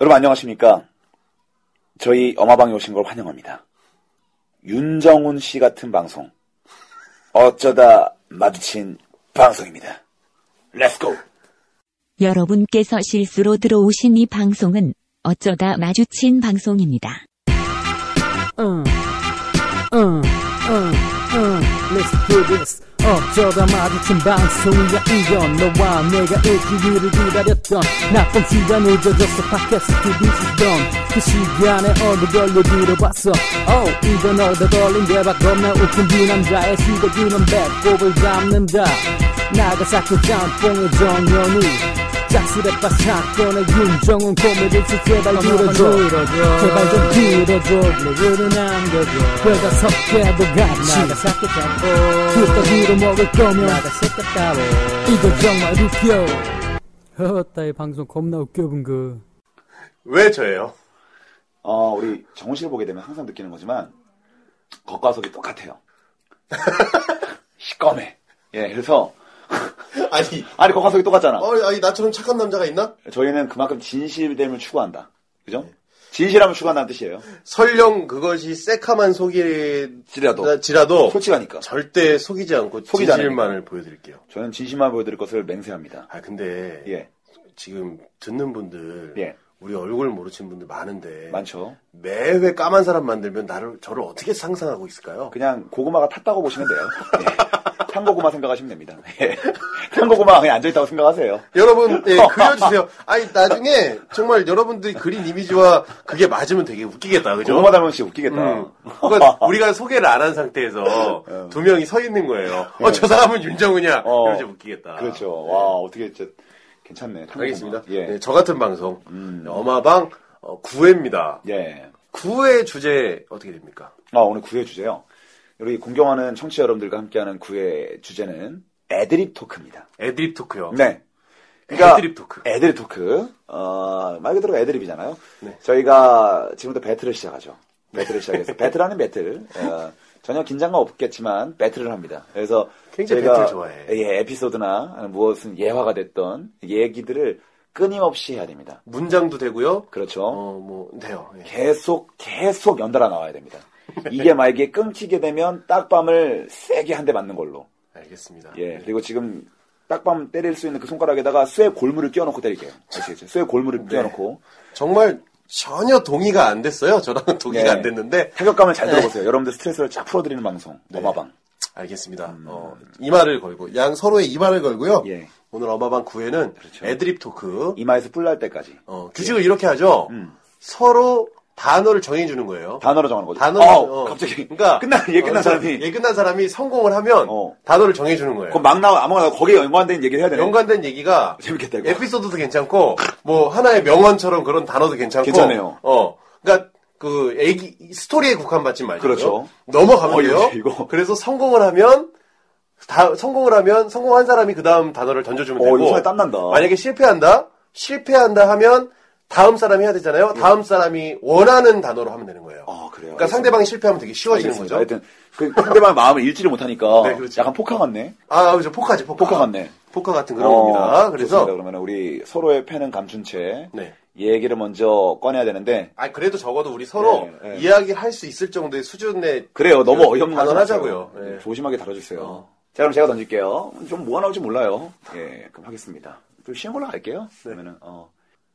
여러분 안녕하십니까? 저희 어마방에 오신 걸 환영합니다. 윤정훈 씨 같은 방송. 어쩌다 마주친 방송입니다. Let's go! 여러분께서 실수로 들어오신 이 방송은 어쩌다 마주친 방송입니다. uh, uh, uh, uh, let's do this. 어쩌다 마주친 방송이야 이건 너와 내가 일주일을 기다렸던 나쁜 시간 늦어져서 팟캐스트 뒤지던 그 시간에 얼굴 돌려 들어봤어. Oh 이건 얻어 걸린 대박 겁나 웃긴 두 남자의 시대기는 배꼽을 잡는다. 나가사키 짬뽕의 정연우 짝스레빠 사건의 윤정훈 코미디스 제발 들어줘. 제발 좀 들어줘. 블로그를 남겨줘. 별다섯 개도 같이 나가사키 짬뽕 뚝딱이로 먹을 거면 나가사키 따로 이거 정말 웃겨. 허따이 방송 겁나 웃겨 본거 왜 저예요? 어, 우리 정훈 씨를 보게 되면 항상 느끼는 거지만, 겉과 속이 똑같아요. 시꺼매. 예, 그래서, 아니, 아니, 겉과 속이 똑같잖아. 어, 아니 나처럼 착한 남자가 있나? 저희는 그만큼 진실됨을 추구한다. 그죠? 진실함을 추구한다는 뜻이에요. 설령 그것이 새카만 속이지라도 지라도. 솔직하니까. 절대 속이지 않고 속이지 진실만을 보여드릴게요. 저는 진실만 보여드릴 것을 맹세합니다. 아 근데 예, 지금 듣는 분들 예. 우리 얼굴 모르시는 분들 많은데 많죠. 매회 까만 사람 만들면 나를 저를 어떻게 상상하고 있을까요? 그냥 고구마가 탔다고 보시면 돼요. 예. 탄 고구마 생각하시면 됩니다. 예. 탄 고구마 그냥 앉아있다고 생각하세요. 여러분 예, 그려주세요. 아니 나중에 정말 여러분들이 그린 이미지와 그게 맞으면 되게 웃기겠다, 그죠? 고구마 닮은 씨 웃기겠다. 음. 그러니까 우리가 소개를 안 한 상태에서 두 명이 서 있는 거예요. 어, 저 사람은 윤정우냐? 어. 이러면 좀 웃기겠다. 그렇죠. 와, 어떻게 진짜 괜찮네. 탄 알겠습니다. 예. 네, 저 같은 방송 음. 어마방 어, 9회입니다. 예. 9회 주제 어떻게 됩니까? 아, 오늘 9회 주제요. 우리 공경하는 청취자 여러분들과 함께하는 9회 주제는 애드립 토크입니다. 애드립 토크요. 네. 애드립 토크. 애드립 토크. 어, 말 그대로 애드립이잖아요. 네. 저희가 지금부터 배틀을 시작하죠. 배틀을 시작해서 배틀 하는 배틀. 어, 전혀 긴장감 없겠지만 배틀을 합니다. 그래서 굉장히 저희가 배틀 좋아해. 예, 에피소드나 무엇은 예화가 됐던 얘기들을 끊임없이 해야 됩니다. 문장도 되고요. 그렇죠. 어, 뭐 돼요. 예. 계속 계속 연달아 나와야 됩니다. 이게 만약에 끊기게 되면 딱밤을 세게 한 대 맞는 걸로. 알겠습니다. 예. 그리고 지금 딱밤 때릴 수 있는 그 손가락에다가 쇠 골무를 끼워놓고 때릴게요. 아시겠죠? 쇠 골무를 끼워놓고 정말 전혀 동의가 안 됐어요. 저랑은 동의가 네. 안 됐는데 타격감을 잘 들어보세요. 여러분들 스트레스를 쫙 풀어드리는 방송. 어마방. 알겠습니다. 어, 이마를 걸고 양 서로의 이마를 걸고요. 예. 오늘 어마방 9회는 그렇죠. 애드립 토크. 이마에서 뿔날 때까지. 어, 규칙을 이렇게 하죠. 음. 서로 단어를 정해주는 거예요. 단어로 정하는 거죠. 단어를 어, 어, 갑자기. 그러니까 끝난, 얘 끝난 어, 사람이. 얘 끝난 사람이 성공을 하면 어. 단어를 정해주는 거예요. 그럼 막 나와, 아무거나 거기에 연관된 얘기를 해야 되네. 연관된 얘기가 재밌겠다, 이거. 에피소드도 괜찮고 뭐 하나의 명언처럼 그런 단어도 괜찮고 괜찮네요. 어, 그러니까 그 애기 스토리에 국한받지 말고 그렇죠. 넘어가면 어, 돼요. 이거, 이거. 그래서 성공을 하면 다 성공을 하면 성공한 사람이 그 다음 단어를 던져주면 어, 되고 손에 땀난다. 만약에 실패한다 실패한다 하면 다음 사람이 해야 되잖아요. 다음 사람이 원하는 단어로 하면 되는 거예요. 아, 그래요. 그러니까 상대방이 실패하면 되게 쉬워지는 알겠습니다. 거죠. 하여튼, 그 상대방의 마음을 읽지를 못하니까. 네, 그렇죠. 약간 포카 같네. 아, 그죠. 포카지, 포카. 포카 같네. 포카 같은 그런 어, 겁니다. 그래서. 그러면 우리 서로의 팬은 감춘 채. 네. 얘기를 먼저 꺼내야 되는데. 아 그래도 적어도 우리 서로 네, 네. 이야기할 수 있을 정도의 수준의 그래요. 너무 그 어이없는 단언하자고요. 예. 조심하게 다뤄주세요. 어. 자, 그럼 제가 던질게요. 좀 뭐가 나올지 몰라요. 예, 그럼 하겠습니다. 좀 쉬운 걸로 갈게요. 그러면은, 어,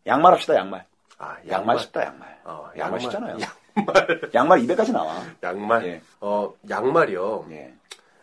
양말 합시다, 양말. 아, 양말 쉽다, 양말. 어, 양말 쉽잖아요. 양말. 양말 200까지 나와. 양말. 예. 어, 양말이요. 예.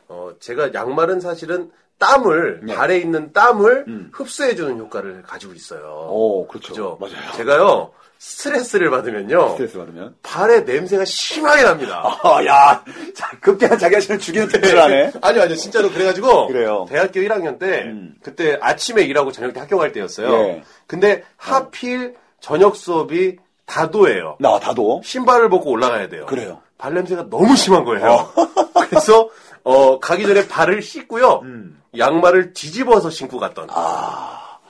어, 제가 양말은 사실은 땀을 네. 발에 있는 땀을 음. 흡수해주는 효과를 가지고 있어요. 오, 그렇죠. 그죠? 맞아요. 제가요 스트레스를 받으면요 스트레스 받으면. 발에 냄새가 심하게 납니다. 아, 야, 자, 급기한 자기 자신을 죽이는 텐트를 하네. 아니요, 아니요, 진짜로 그래가지고 그래요. 대학교 1학년 때 음. 그때 아침에 일하고 저녁 때 학교 갈 때였어요. 예. 근데 하필 저녁 수업이 다도예요. 나, 다도. 신발을 벗고 올라가야 돼요. 그래요. 발 냄새가 너무 심한 거예요. 그래서 어, 가기 전에 발을 씻고요. 음. 양말을 뒤집어서 신고 갔던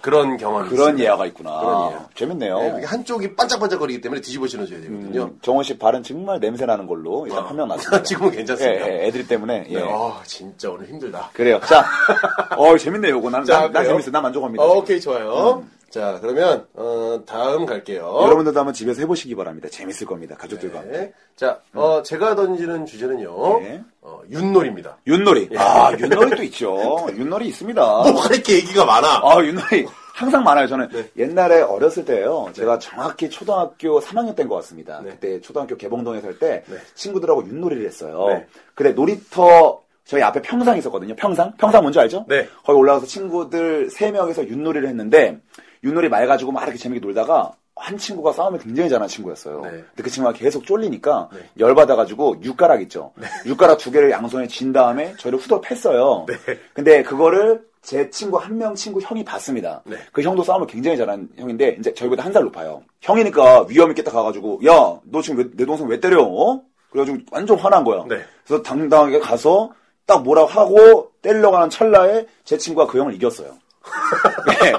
그런 경험이 아. 그런 있습니다. 예화가 있구나. 그런 예화. 재밌네요. 네, 한쪽이 반짝반짝거리기 때문에 뒤집어 신어줘야 되거든요. 음, 정원 씨 발은 정말 냄새 나는 걸로 일단 어. 판명 났습니다. 지금은 괜찮습니다. 예, 예, 애들이 때문에. 예. 네, 아, 진짜 오늘 힘들다. 그래요. 자, 어 재밌네요. 이거 난, 자, 난? 재밌어. 난 만족합니다. 어, 오케이, 좋아요. 자, 그러면 어, 다음 갈게요. 여러분들도 한번 집에서 해보시기 바랍니다. 재밌을 겁니다. 가족들과 함께. 네. 자, 어, 제가 던지는 주제는요. 네. 어, 윷놀이입니다. 윷놀이. 아, 윷놀이도 있죠. 윷놀이 있습니다. 뭐가 이렇게 얘기가 많아? 아, 윷놀이 항상 많아요. 저는 네. 옛날에 어렸을 때예요. 제가 정확히 초등학교 3학년 때인 것 같습니다. 네. 그때 초등학교 개봉동에 살때 네. 친구들하고 윷놀이를 했어요. 네. 근데 놀이터 저희 앞에 평상 있었거든요. 평상? 평상 뭔지 알죠? 네. 거기 올라가서 친구들 3명이서 윷놀이를 했는데 윷놀이 말 가지고 막 이렇게 재밌게 놀다가 한 친구가 싸움을 굉장히 잘하는 친구였어요. 네. 근데 그 친구가 계속 쫄리니까 네. 열받아가지고 육가락 있죠. 육가락 두 개를 양손에 쥔 다음에 저를 후덜 팼어요. 네. 근데 그거를 제 친구 한 명 친구 형이 봤습니다. 네. 그 형도 싸움을 굉장히 잘하는 형인데 이제 저희보다 한 살 높아요. 형이니까 위험 있게 딱 가가지고 야 너 지금 왜- 내 동생 왜 때려? 어? 그래가지고 완전 화난 거야. 네. 그래서 당당하게 가서 딱 뭐라고 하고 때리려고 하는 찰나에 제 친구가 그 형을 이겼어요. 네.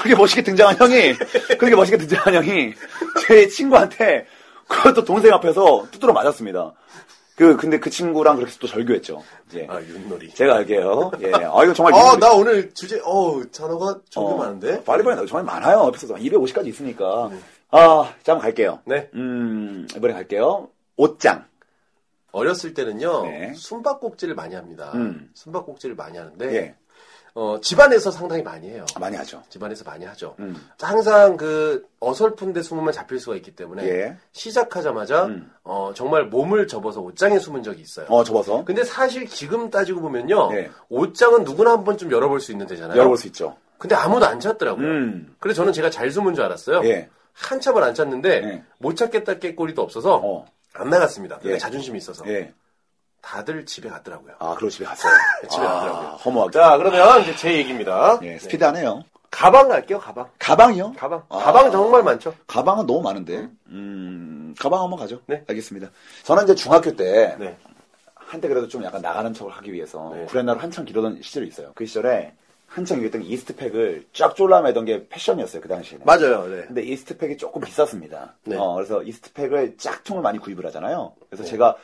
어, 그렇게 멋있게 등장한 형이, 그렇게 멋있게 등장한 형이 제 친구한테 그것도 동생 앞에서 두드러 맞았습니다. 그, 근데 그 친구랑 그렇게 또 절교했죠. 이제. 아, 윷놀이. 제가 알게요. 예. 아, 이거 정말. 아, 윷놀이- 나 오늘 주제, 어우, 단어가 정말 어, 많은데? 빨리빨리 나고 정말 많아요. 에피소드 250까지 있으니까. 아, 자, 한번 갈게요. 네. 음, 이번에 갈게요. 옷장. 어렸을 때는요, 네. 숨바꼭질을 많이 합니다. 음. 숨바꼭질을 많이 하는데, 예. 어, 집안에서 상당히 많이 해요. 많이 하죠. 집안에서 많이 하죠. 음. 항상 그 어설픈 데 숨으면 잡힐 수가 있기 때문에 예. 시작하자마자 음. 어, 정말 몸을 접어서 옷장에 숨은 적이 있어요. 어, 접어서. 근데 사실 지금 따지고 보면요. 예. 옷장은 누구나 한 번쯤 열어볼 수 있는 데잖아요. 열어볼 수 있죠. 근데 아무도 안 찾더라고요. 음. 그래서 저는 제가 잘 숨은 줄 알았어요. 예. 한참을 안 찾는데 예. 못 찾겠다 깰거리도 없어서 어. 안 나갔습니다. 예. 자존심이 있어서 예. 다들 집에 갔더라고요. 아, 그리고 집에 갔어요. 집에 아, 가더라고요. 허무하게. 자, 그러면 이제 제 얘기입니다. 예, 스피드하네요. 가방 갈게요, 가방. 가방이요? 가방. 아. 가방 정말 많죠. 가방은 너무 많은데. 음, 가방 한번 가죠. 네. 알겠습니다. 저는 이제 중학교 때 네. 한때 그래도 좀 약간 나가는 척을 하기 위해서 네. 구레나루 한창 기르던 시절이 있어요. 그 시절에 한창 유행했던 게 이스트팩을 쫙 졸라매던 게 패션이었어요. 그 당시에는. 맞아요. 네. 근데 이스트팩이 조금 비쌌습니다. 네. 어, 그래서 이스트팩을 짝퉁을 많이 구입을 하잖아요. 그래서 제가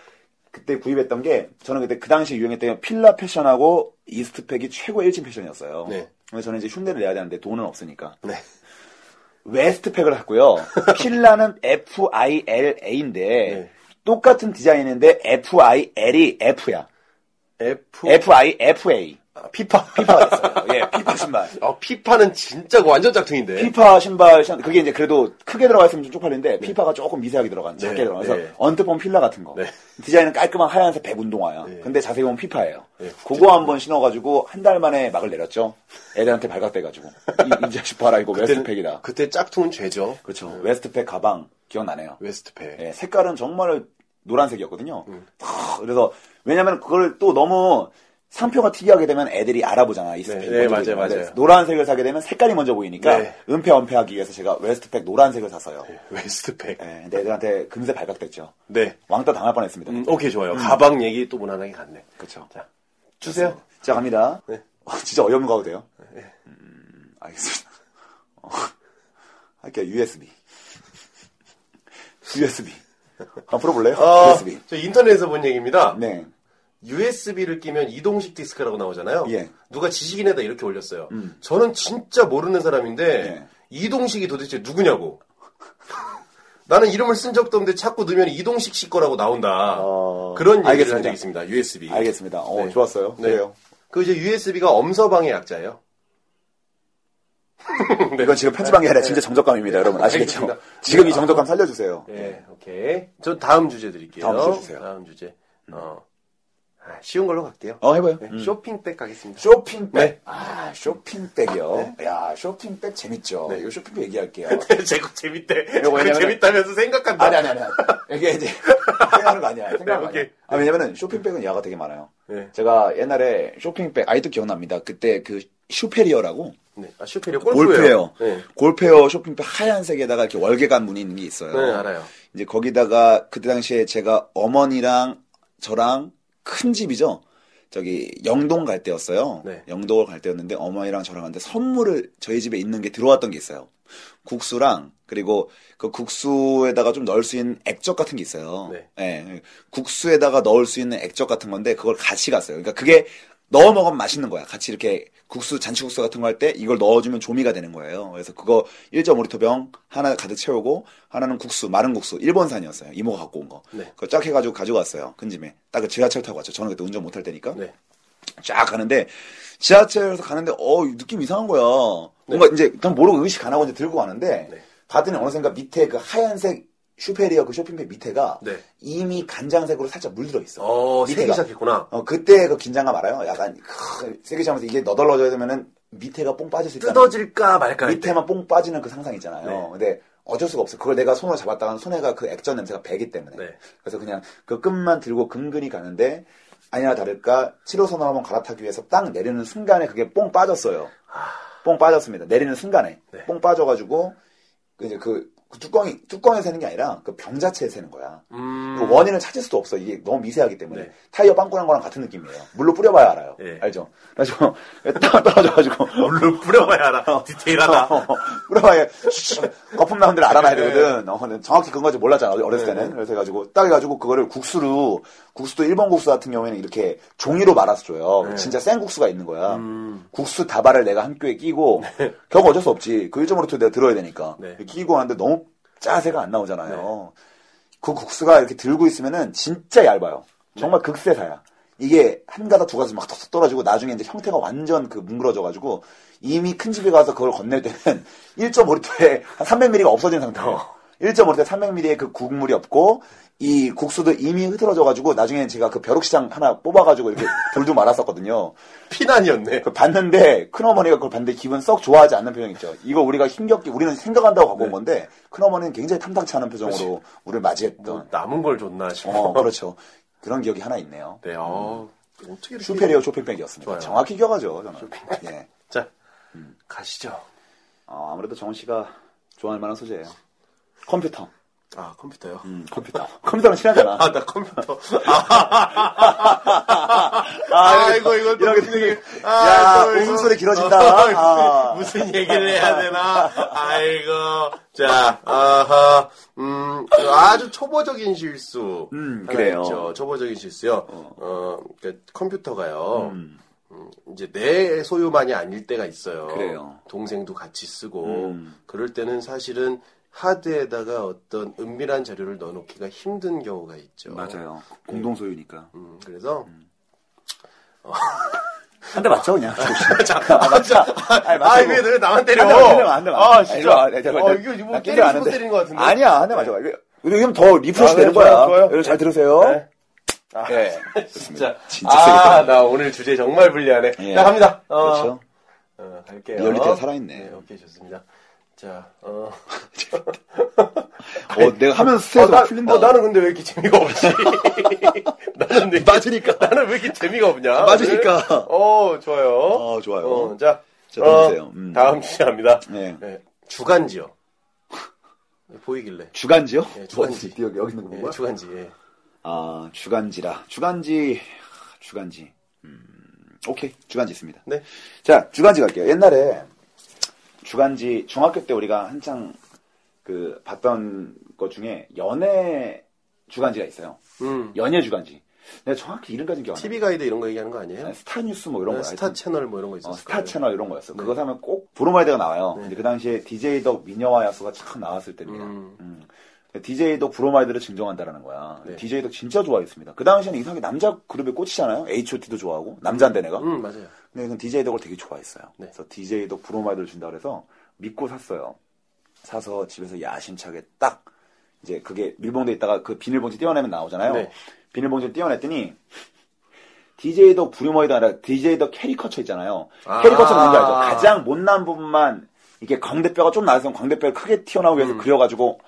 그때 구입했던 게 저는 그때 그 당시에 유행했던 게 필라 패션하고 이스트팩이 최고 의 일진 패션이었어요. 네. 그래서 저는 이제 흉내를 내야 되는데 돈은 없으니까 네. 웨스트팩을 샀고요. 필라는 F-I-L-A인데 네. 똑같은 디자인인데 F-I-L이 F야. F. F-I-F-A. 아, 피파. 피파가 됐어요. 예, 피파 신발. 어, 피파는 진짜 그 완전 짝퉁인데. 피파 신발, 신- 그게 이제 그래도 크게 들어가 있으면 좀 쪽팔린데, 피파가 조금 미세하게 들어간, 작게 네, 들어가서, 네. 언뜻 보면 필라 같은 거. 네. 디자인은 깔끔한 하얀색 백 운동화야. 네. 근데 자세히 보면 피파예요. 네. 그거 한 번 신어가지고, 한 달 만에 막을 내렸죠. 애들한테 발각돼가지고. 이, 이 자식 봐라, 이거 웨스트팩이다. 그때 짝퉁은 죄죠. 그렇죠. 웨스트팩 가방, 기억나네요. 웨스트팩. 예, 색깔은 정말 노란색이었거든요. 음. 하, 그래서 왜냐면 그걸 또 너무 상표가 특이하게 되면 애들이 알아보잖아. 이스트팩. 네, 먼저 맞아요, 맞아요. 노란색을 사게 되면 색깔이 먼저 보이니까 네. 은폐 은폐하기 위해서 제가 웨스트팩 노란색을 샀어요. 웨스트팩. 예, 근데 애들한테 금세 발각됐죠. 네. 왕따 당할 뻔했습니다. 음, 오케이, 좋아요. 가방 얘기 또 무난하게 갔네. 그렇죠. 자, 주세요. 자 갑니다. 네. 어, 진짜 어이없는 거 하도 돼요? 음, 알겠습니다. 어, 할게요. USB. USB. 한번 풀어볼래요? 아, USB. 저 인터넷에서 본 얘기입니다. 네. USB를 끼면 이동식 디스크라고 나오잖아요. 예. 누가 지식인에다 이렇게 올렸어요. 음. 저는 진짜 모르는 사람인데 예. 이동식이 도대체 누구냐고. 나는 이름을 쓴 적도 없는데 자꾸 넣으면 이동식 씨 거라고 나온다. 어, 그런 얘기를 알겠습니다. 한 적이 있습니다. USB. 알겠습니다. 어, 네. 좋았어요. 네. 그래요. 그 이제 USB가 엄서방의 약자예요. 이건 지금 편집한 게 아니라 진짜 정적감입니다, 여러분. 아시겠죠? 알겠습니다. 지금 이 정적감 살려주세요. 네, 오케이. 저 다음 주제 드릴게요. 다음 주제 주세요. 다음 주제. 어. 아, 쉬운 걸로 갈게요. 어, 해봐요. 네, 음. 쇼핑백 가겠습니다. 쇼핑백. 네. 아, 쇼핑백이요. 야, 쇼핑백 재밌죠. 네. 이거 쇼핑백 얘기할게요. 제거 재밌대. 왜냐면은- 재밌다면서 생각한다. 아니, 아니, 아니. 이게 이제, 생각하는 거 아니야. 생각하는 거 오케이. 아니야. 아, 왜냐면은 쇼핑백은 야가 되게 많아요. 네. 제가 옛날에 쇼핑백, 아직도 기억납니다. 그때 그 슈페리어라고 네. 아, 슈페리어 골프예요. 골프예요. 네. 쇼핑백 하얀색에다가 이렇게 월계관 무늬 있는 게 있어요. 네, 알아요. 이제 거기다가 그때 당시에 제가 어머니랑 저랑 큰 집이죠. 저기 영동 갈 때였어요. 네. 영동을 갈 때였는데 어머니랑 저랑 갔는데 선물을 저희 집에 있는 게 들어왔던 게 있어요. 국수랑 그리고 그 국수에다가 좀 넣을 수 있는 액젓 같은 게 있어요. 네. 예, 국수에다가 넣을 수 있는 액젓 같은 건데 그걸 같이 갔어요. 그러니까 그게 넣어 먹으면 맛있는 거야. 같이 이렇게 국수, 잔치국수 같은 거 할 때 이걸 넣어주면 조미가 되는 거예요. 그래서 그거 1.5리터병 하나 가득 채우고 하나는 국수, 마른 국수, 일본산이었어요. 이모가 갖고 온 거. 네. 그거 쫙 해가지고 가지고 왔어요. 큰집에. 딱 그 지하철 타고 왔죠. 저는 그때 운전 못 할 때니까. 네. 쫙 가는데 지하철에서 가는데 어 느낌 이상한 거야. 뭔가 이제 난 모르고 의식 안 하고 이제 들고 가는데 네. 봤더니 어느샌가 밑에 그 하얀색 슈페리어 그 쇼핑백 밑에가 네. 이미 간장색으로 살짝 물들어 있어. 어, 밑에가. 새기 시작했구나. 어 그때 그 긴장감 알아요? 약간 크, 세게 잡으면서 이게 너덜너져야 되면은 밑에가 뽕 빠질 수 있다. 뜯어질까 말까. 밑에만 뽕 빠지는 그 상상 있잖아요. 네. 근데 어쩔 수가 없어. 그걸 내가 손으로 잡았다가는 손에가 그 액젓 냄새가 배기 때문에. 네. 그래서 그냥 그 끝만 들고 근근히 가는데 아니나 다를까 7호선을 한번 갈아타기 위해서 딱 내리는 순간에 그게 뽕 빠졌어요. 뽕 빠졌습니다. 내리는 순간에 네. 뽕 빠져가지고 그 이제 그, 그 뚜껑이 뚜껑에 새는 게 아니라 그 병 자체에 새는 거야. 음. 그 원인을 찾을 수도 없어. 이게 너무 미세하기 때문에. 네. 타이어 빵꾸난 거랑 같은 느낌이에요. 물로 뿌려봐야 알아요. 예. 알죠? 그래서 딱 떨어져가지고 물로 뿌려봐야 알아. 디테일하다. 어, 뿌려봐야 거품 나온 데를 알아놔야 되거든. 어, 정확히 그건 건지 몰랐잖아 어렸을 네. 때는. 그래서 해가지고 딱 해가지고 그거를 국수로 국수도 일본 국수 같은 경우에는 이렇게 종이로 말아서 줘요. 네. 진짜 센 국수가 있는 거야. 음. 국수 다발을 내가 한 껴에 끼고 결국 어쩔 수 없지. 그 1.5리터 내가 들어야 되니까 네. 끼고 하는데 너무 짜세가 안 나오잖아요. 그 국수가 이렇게 들고 있으면은 진짜 얇아요. 정말 극세사야. 이게 한 가닥 두 가닥 막 톡톡 떨어지고 나중에 이제 형태가 완전 그 뭉그러져가지고 이미 큰 집에 가서 그걸 건넬 때는 1.5리터에 한 300ml가 없어진 상태예요. 1.5리터에 300ml의 그 국물이 없고 이 국수도 이미 흐트러져가지고 나중에 제가 그 벼룩시장 하나 뽑아가지고 이렇게 돌도 말았었거든요. 피난이었네. 그걸 봤는데 큰어머니가 그걸 봤는데 기분 썩 좋아하지 않는 표정 있죠. 이거 우리가 힘겹게 우리는 생각한다고 갖고 온 건데 큰어머니는 굉장히 탐탁치 않은 표정으로 우리를 맞이했던. 뭐 남은 걸 줬나 싶어. 어, 그렇죠. 그런 기억이 하나 있네요. 네, 어, 어떻게 이렇게. 슈페리어 쇼핑백이었습니다. 좋아요. 정확히 기억하죠, 저는. 예. 자, 가시죠. 어, 아무래도 정원 씨가 좋아할 만한 소재예요. 컴퓨터. 아, 컴퓨터요. 음, 컴퓨터. 컴퓨터는 친하잖아. 아, 나 컴퓨터. 아, 이거, 이거, 또 이렇게 무슨 되게- 야, 아, 또 이거- 웃음소리 길어진다. 아, 아. 무슨 얘기를 해야 되나? 아이고. 자, 아하, 음, 아주 초보적인 실수. 음, 그래요. 있죠. 초보적인 실수요. 어, 그러니까 컴퓨터가요. 음. 음, 이제 내 소유만이 아닐 때가 있어요. 그래요. 동생도 같이 쓰고 음. 그럴 때는 사실은 하드에다가 어떤 은밀한 자료를 넣어놓기가 힘든 경우가 있죠. 맞아요. 공동 소유니까. 음, 그래서 한대 맞죠, 그냥. 자, 아, 맞죠? 아니, 맞죠. 아, 이게 왜 나만 때려? 한 대만, 한 대만, 한 대만. 아, 진짜. 잠깐만. 어, 이거 뭐 나 때리고 안 싶어. 때리는 것 같은데. 아니야, 한대 맞아. 이거, 이거 더 refresh 아, 되는 거야. 좋아요. 여러분 잘 들으세요. 네. 예. 진짜. 진짜 아. 나 오늘 주제 정말 불리하네. 예. 자, 갑니다. 어, 그렇죠. 어, 갈게요. 리얼리티가 살아있네. 네, 오케이, 좋습니다. 자, 어. 어, 내가 하면서 어, 스트레스 나, 가 풀린다. 어, 나는 근데 왜 이렇게 재미가 없지? 나는 왜 이렇게- 맞으니까. 나는 왜 이렇게 재미가 없냐? 맞으니까. 어, 좋아요. 어, 좋아요. 어, 자, 자, 던지세요. 음. 다음 주제합니다. 네. 네, 주간지요. 보이길래. 주간지요? 예, 주간지. 어디, 여기, 여기 있는 예, 건가? 주간지. 예. 아, 주간지라. 주간지, 주간지. 음, 오케이. 주간지 있습니다. 네. 자, 주간지 갈게요. 옛날에 주간지, 중학교 때 우리가 한창 그 봤던 것 중에 연예 주간지가 있어요. 음. 연예 주간지. 내가 정확히 이름까지는 기억 안 나. TV 가이드 이런 거 얘기하는 거 아니에요? 스타 뉴스 뭐 이런 거. 네, 스타 하여튼. 채널 뭐 이런 거 있었어 요. 어, 스타 채널 이런 거였어. 네. 그거 사면 꼭 브로마이드가 나와요. 네. 근데 그 당시에 DJ DOC 미녀와 야수가 참 나왔을 때입니다. 음. 음. DJ DOC 브로마이드를 증정한다라는 거야. 네. DJ DOC 진짜 좋아했습니다. 그 당시에는 이상하게 남자 그룹에 꽂히잖아요. H.O.T.도 좋아하고 남자인데 내가. 음, 맞아요. 근데 그 DJ DOC을 되게 좋아했어요. 네. 그래서 DJ DOC 브로마이드를 준다 그래서 믿고 샀어요. 사서 집에서 야심차게 딱 이제 그게 밀봉돼 있다가 그 비닐봉지 떼어내면 나오잖아요. 네. 비닐봉지 떼어냈더니 DJ DOC 브로마이드 아니라 DJ DOC 캐리커처 있잖아요. 아. 캐리커처는 뭔지 알죠? 가장 못난 부분만 이게 광대뼈가 좀 나서 광대뼈를 크게 튀어나오기 위해서 그려가지고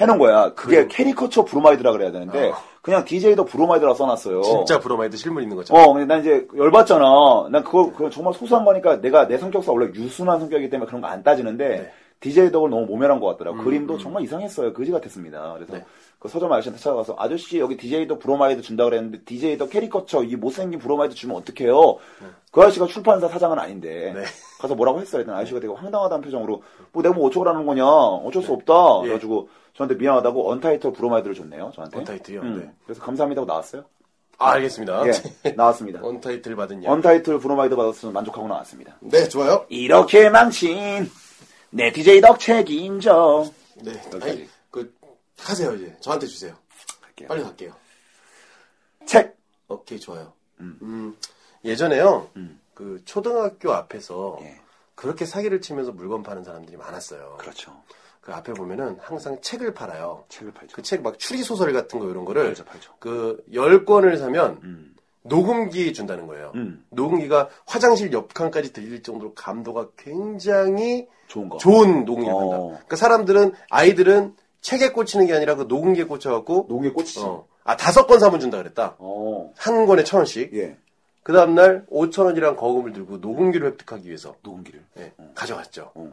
해놓은 거야. 그게 음. 캐리커처 브로마이드라 그래야 되는데 아. 그냥 DJ DOC 브로마이드라 써놨어요. 진짜 브로마이드 실물 있는 거죠. 어, 근데 난 이제 열받잖아. 난 그거, 그거 정말 소소한 거니까 내가 내 성격상 원래 유순한 성격이기 때문에 그런 거 안 따지는데, 네. DJ DOC을 너무 모멸한 것 같더라고. 음, 그림도 음. 정말 이상했어요. 그지 같았습니다. 그래서 네. 그 서점 아저씨한테 찾아가서, 아저씨 여기 DJ DOC 브로마이드 준다 그랬는데, DJ DOC 캐리커처 이 못생긴 브로마이드 주면 어떡해요? 그 아저씨가 출판사 사장은 아닌데, 네. 가서 뭐라고 했어요. 일단 아저씨가 되게 황당하다는 표정으로, 뭐 내가 뭐 어쩌라는 거냐? 어쩔 수 없다. 예. 그래가지고 저한테 미안하다고 언타이틀 브로마이드를 줬네요. 저한테. 언타이틀이요? 음. 네. 그래서 감사합니다고 나왔어요. 아, 알겠습니다. 예, 나왔습니다. 언타이틀 받은 양. 언타이틀 브로마이드 받았으면 만족하고 나왔습니다. 네, 좋아요. 이렇게 망친 내 DJ DOC 책임져. 네. 아니, 그, 하세요, 이제. 저한테 주세요. 갈게요. 빨리 갈게요. 책. 오케이, 좋아요. 음, 예전에요, 음. 그, 초등학교 앞에서 예. 그렇게 사기를 치면서 물건 파는 사람들이 많았어요. 그렇죠. 그 앞에 보면은 항상 책을 팔아요. 책을 팔죠. 그 책 막 추리 소설 같은 거 이런 거를 팔죠, 팔죠. 그 10권을 사면 음. 녹음기 준다는 거예요. 음. 녹음기가 화장실 옆칸까지 들릴 정도로 감도가 굉장히 좋은 거. 좋은 녹음기를 어. 판다. 그러니까 사람들은 아이들은 책에 꽂히는 게 아니라 그 녹음기에 꽂혀갖고 녹에 꽂히죠. 어. 아 다섯 권 사면 준다 그랬다. 어. 한 권에 천 원씩. 예. 그 다음날 오천 원이랑 거금을 들고 녹음기를 획득하기 위해서 녹음기를. 예, 가져갔죠. 어.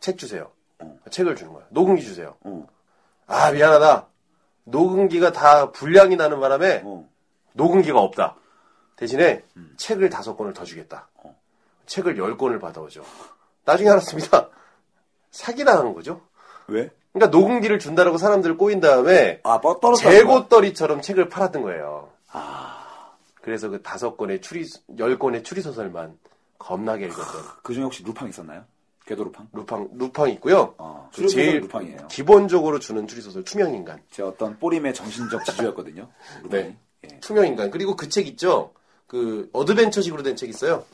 책 주세요. 어. 책을 주는 거야. 녹음기 주세요. 어. 아 미안하다. 녹음기가 다 불량이 나는 바람에 어. 녹음기가 없다. 대신에 책을 다섯 권을 더 주겠다. 어. 책을 열 권을 받아오죠. 나중에 알았습니다. 사기당한 거죠. 왜? 그러니까 녹음기를 준다라고 사람들을 꼬인 다음에 아. 재고떨이처럼 책을 팔았던 거예요. 아. 그래서 그 다섯 권의 추리, 열 권의 추리 소설만 겁나게 읽었던 그 중에 혹시 루팡 있었나요? 괴도 루팡? 루팡, 루팡 있고요. 어, 그 제일 루팡이에요. 기본적으로 주는 추리소설 투명인간. 제 어떤 뿌림의 정신적 지주였거든요. 네. 예. 투명인간. 그리고 그 책 있죠? 그, 어드벤처식으로 된 책 있어요?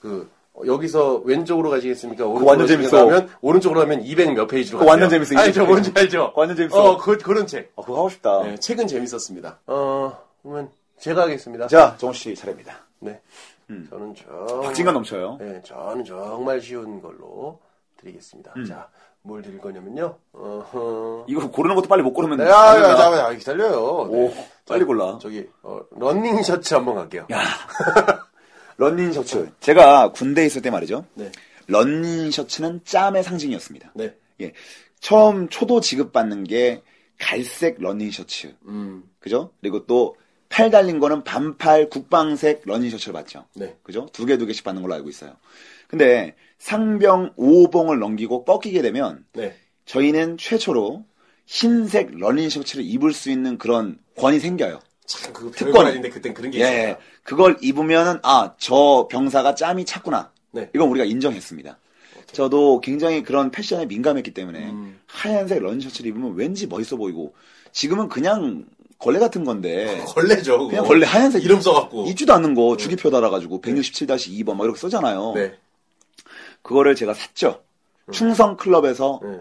그, 어, 여기서 왼쪽으로 가시겠습니까? 오른쪽으로 완전? 재밌어. 하면, 오른쪽으로 하면 200 몇 페이지로 그거 완전. 재밌어, 알죠? 200 뭔지 알죠? 완전 재밌어. 어, 그, 그런 책. 아, 그거 하고 싶다. 네, 책은 재밌었습니다. 어, 그러면 제가 하겠습니다. 자, 정우 씨 차례입니다. 네. 음. 저는 정말. 박진감 넘쳐요. 네, 저는 정말 쉬운 걸로 드리겠습니다. 음. 자, 뭘 드릴 거냐면요. 어허. 이거 고르는 것도 빨리 못 고르면. 네, 아, 안 야, 된다. 자, 야, 기다려요. 오, 네. 빨리 자, 골라. 저기, 어, 러닝 셔츠 한번 갈게요. 야. 런닝 셔츠. 제가 군대 에 있을 때 말이죠. 네. 런닝 셔츠는 짬의 상징이었습니다. 네. 예. 처음 초도 지급 받는 게 갈색 런닝 셔츠. 음, 그죠? 그리고 또 팔 달린 거는 반팔 국방색 러닝 셔츠를 받죠. 네. 그죠? 두 개 두 개씩 받는 걸로 알고 있어요. 근데 상병 5호봉을 넘기고 꺾이게 되면 네. 저희는 최초로 흰색 러닝 셔츠를 입을 수 있는 그런 권이 생겨요. 참, 그거 특권. 별거 아닌데 그땐 그런 게 예. 있었다. 그걸 입으면은 아, 저 병사가 짬이 찼구나. 네. 이건 우리가 인정했습니다. 저도 굉장히 그런 패션에 민감했기 때문에 음. 하얀색 러닝 셔츠를 입으면 왠지 멋있어 보이고 지금은 그냥 걸레 같은 건데 걸레죠. 그거. 그냥 걸레 하얀색 이름 써갖고. 입지도 않는 거 주기표 달아가지고 167-2번 막 이렇게 쓰잖아요. 네. 그거를 제가 샀죠. 충성 클럽에서 네.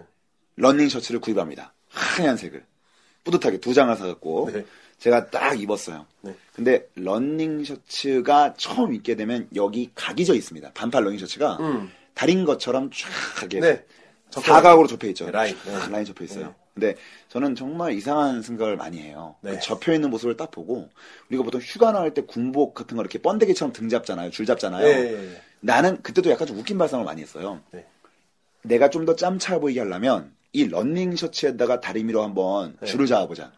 러닝 셔츠를 구입합니다. 하얀색을 뿌듯하게 두 장을 사갖고 네. 제가 딱 입었어요. 네. 근데 러닝 셔츠가 처음 입게 되면 여기 각이 져 있습니다. 반팔 러닝 셔츠가 음. 다린 것처럼 쫙 이렇게 네. 사각으로 접혀 있죠. 네, 라인. 네. 쫙 라인 접혀 있어요. 네. 근데 저는 정말 이상한 생각을 많이 해요. 네. 그 접혀 있는 모습을 딱 보고 우리가 보통 휴가 나갈 때 군복 같은 거 이렇게 번데기처럼 등 잡잖아요. 줄 잡잖아요. 예. 나는 그때도 약간 좀 웃긴 발상을 많이 했어요. 네. 내가 좀 더 짬차 보이게 하려면 이 러닝 셔츠에다가 다리미로 한번 네. 줄을 잡아보자.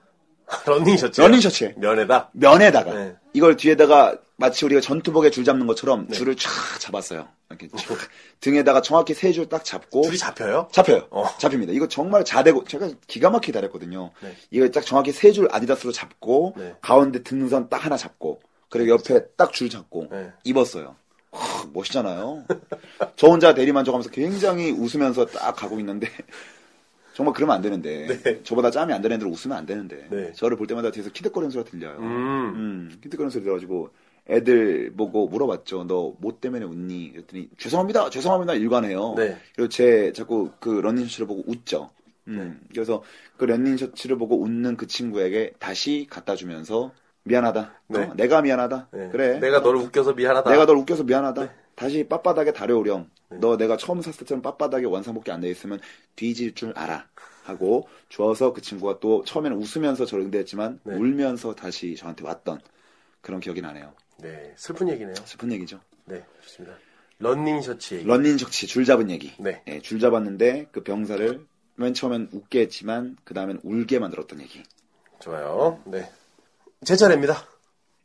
러닝 셔츠. 러닝 셔츠에 면에다. 면에다가 네. 이걸 뒤에다가 마치 우리가 전투복에 줄 잡는 것처럼 네. 줄을 쫙 잡았어요. 이렇게 쫙 등에다가 정확히 세 줄 딱 잡고 줄이 잡혀요? 잡혀요. 어. 잡힙니다. 이거 정말 잘되고 제가 기가 막히게 잘했거든요. 네. 이거 딱 정확히 세 줄 아디다스로 잡고 네. 가운데 등선 딱 하나 잡고 그리고 옆에 딱 줄 잡고 네. 입었어요. 하, 멋있잖아요. 저 혼자 대리만족하면서 굉장히 웃으면서 딱 가고 있는데 정말 그러면 안 되는데 네. 저보다 짬이 안 되는 애들 웃으면 안 되는데 네. 저를 볼 때마다 뒤에서 키득거리는 소리가 들려요. 음. 음, 키득거리는 소리 들어가지고 애들 보고 물어봤죠. 너 뭐 때문에 웃니? 그랬더니 죄송합니다. 죄송합니다. 일관해요. 네. 그리고 제 자꾸 그 러닝 셔츠를 보고 웃죠. 음, 그래서 그 러닝 셔츠를 보고 웃는 그 친구에게 다시 갖다 주면서 미안하다. 네. 어, 내가 미안하다. 네. 그래. 내가 너를 웃겨서 미안하다. 내가 널 웃겨서 미안하다. 다시 빳빳하게 다려오렴. 네. 너 내가 처음 샀을 때처럼 빳빳하게 원상복귀 안 돼 있으면 뒤질 줄 알아. 하고 주어서 그 친구가 또 처음에는 웃으면서 저를 응대했지만 네. 울면서 다시 저한테 왔던 그런 기억이 나네요. 네. 슬픈 얘기네요. 슬픈 얘기죠. 네. 좋습니다. 러닝 셔츠 얘기. 런닝 셔츠 줄 잡은 얘기. 네. 예, 줄 잡았는데 그 병사를 맨 처음엔 웃게 했지만 그 다음엔 울게 만들었던 얘기. 좋아요. 네. 제 차례입니다.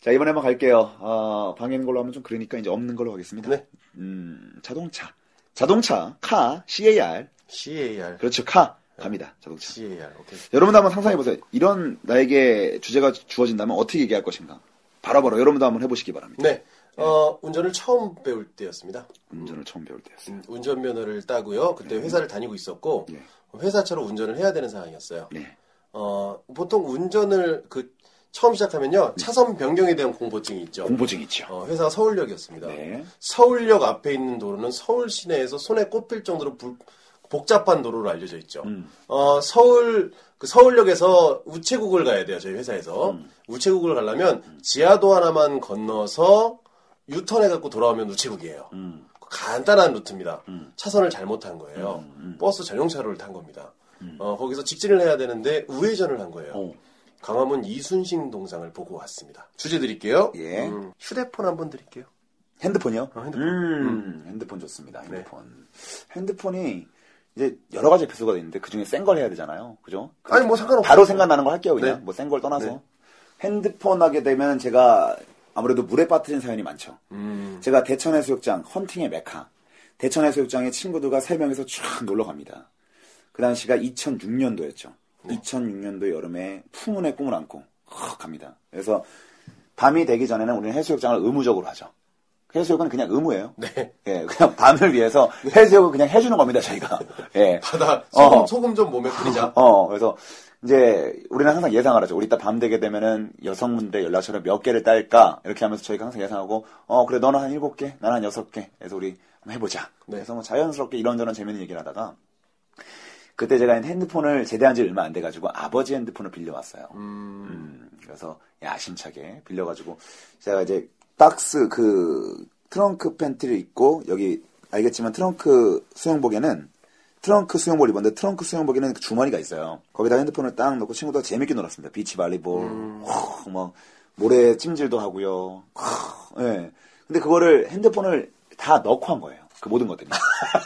자 이번에 한번 갈게요. 어, 있는 걸로 하면 좀 그러니까 이제 없는 걸로 하겠습니다. 네. 음, 자동차. 자동차 car CAR CAR. 그렇죠 car 갑니다. 자동차. CAR. 오케이. 여러분도 한번 상상해 보세요. 이런 나에게 주제가 주어진다면 어떻게 얘기할 것인가? 바로바로 여러분도 한번 해보시기 바랍니다. 네. 어, 운전을 처음 배울 때였습니다. 운전을 처음 배울 때였어요. 음, 운전면허를 따고요. 그때 회사를 다니고 있었고 예. 회사처럼 운전을 해야 되는 상황이었어요. 네. 어, 보통 운전을 그 처음 시작하면요. 차선 변경에 대한 공포증이 있죠. 공보증 있죠. 어, 회사가 서울역이었습니다. 네. 서울역 앞에 있는 도로는 서울 시내에서 손에 꼽힐 정도로 불- 복잡한 도로로 알려져 있죠. 음. 어, 서울 그 서울역에서 우체국을 가야 돼요. 저희 회사에서 음. 우체국을 가려면 지하도 하나만 건너서 유턴해 갖고 돌아오면 우체국이에요. 음. 간단한 루트입니다. 음. 차선을 잘못한 거예요. 음, 음. 버스 전용차로를 탄 겁니다. 어, 거기서 직진을 해야 되는데 우회전을 한 거예요. 어. 강화문 이순신 동상을 보고 왔습니다. 주제 드릴게요. 예. 음, 휴대폰 한번 드릴게요. 핸드폰이요? 어, 핸드폰. 음, 핸드폰 좋습니다. 네. 핸드폰. 핸드폰이 이제 여러 가지 에피소드가 있는데 그 중에 센 걸 해야 되잖아요. 그죠? 아니 뭐 상관없어요. 바로 생각나는 걸 할게요. 그냥 네. 뭐센 걸 떠나서 네. 핸드폰 하게 되면 제가 아무래도 물에 빠뜨린 사연이 많죠. 음, 제가 대천 해수욕장 헌팅의 메카 대천 해수욕장에 친구들과 세 명이서 쫙 놀러 갑니다. 그 당시가 2006년도였죠. 네. 2006년도 여름에 풍운의 꿈을 안고 확 갑니다. 그래서 밤이 되기 전에는 우리는 해수욕장을 의무적으로 하죠. 해수욕은 그냥 의무예요. 네. 예, 그냥 밤을 위해서 해수욕을 그냥 해주는 겁니다, 저희가. 예. 바다 소금, 어. 소금 좀 몸에 뿌리자. 어, 그래서 이제 우리는 항상 예상을 하죠. 우리 이따 밤 되게 되면은 여성분들 연락처를 몇 개를 딸까? 이렇게 하면서 저희가 항상 예상하고, 어, 그래, 너는 한 일곱 개, 나는 한 여섯 개. 그래서 우리 한번 해보자. 네. 그래서 뭐 자연스럽게 이런저런 재밌는 얘기를 하다가, 그때 제가 핸드폰을 제대한 지 얼마 안 돼가지고 아버지 핸드폰을 빌려왔어요. 음, 음, 그래서 야심차게 빌려가지고 제가 이제 박스 그 트렁크 팬티를 입고 여기 알겠지만 트렁크 수영복에는 트렁크 수영복을 입었는데 트렁크 수영복에는 그 주머니가 있어요. 거기다 핸드폰을 딱 넣고 친구들 재밌게 놀았습니다. 비치 발리볼, 후, 막 모래 찜질도 하고요. 후, 예. 근데 그거를 핸드폰을 다 넣고 한 거예요. 그 모든 것들이.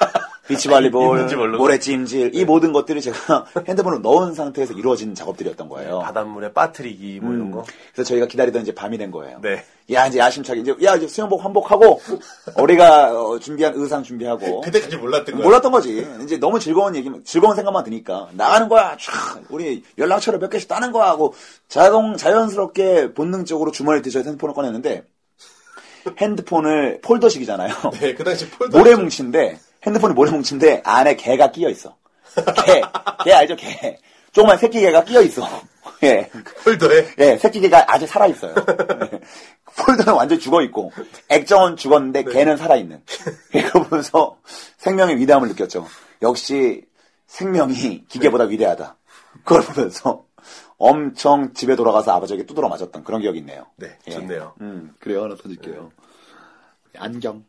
비치 발리볼, 있는지 모르고. 모래 찜질, 이 모든 것들이 제가 핸드폰을 넣은 상태에서 이루어진 작업들이었던 거예요. 바닷물에 빠뜨리기 뭐 이런 음. 거. 그래서 저희가 기다리던 이제 밤이 된 거예요. 네. 야 이제 야심차게 이제 야 이제 수영복 환복하고 우리가 어, 준비한 의상 준비하고 그때까지 몰랐던 거야. 몰랐던 거지. 이제 너무 즐거운 얘기, 즐거운 생각만 드니까 나가는 거야. 촤 우리 연락처를 몇 개씩 따는 거야 하고 자동 자연스럽게 본능적으로 주머니에 드셔 핸드폰을 꺼냈는데 핸드폰을 폴더식이잖아요. 네, 그 당시 폴더. 모래 뭉치인데 핸드폰이 모래 뭉치인데 안에 개가 끼어 있어. 개, 개 알죠? 개. 조그만 새끼 개가 끼어 있어. 예. 폴더에. 예, 새끼 개가 아직 살아 있어요. 예. 폴더는 완전 죽어 있고 액정은 죽었는데 개는 살아 있는. 이거 보면서 생명의 위대함을 느꼈죠. 역시 생명이 기계보다 위대하다. 그걸 보면서 엄청 집에 돌아가서 아버지에게 두드러 맞았던 그런 기억이 있네요. 네, 예. 좋네요. 음, 그래요. 하나 더 줄게요. 안경.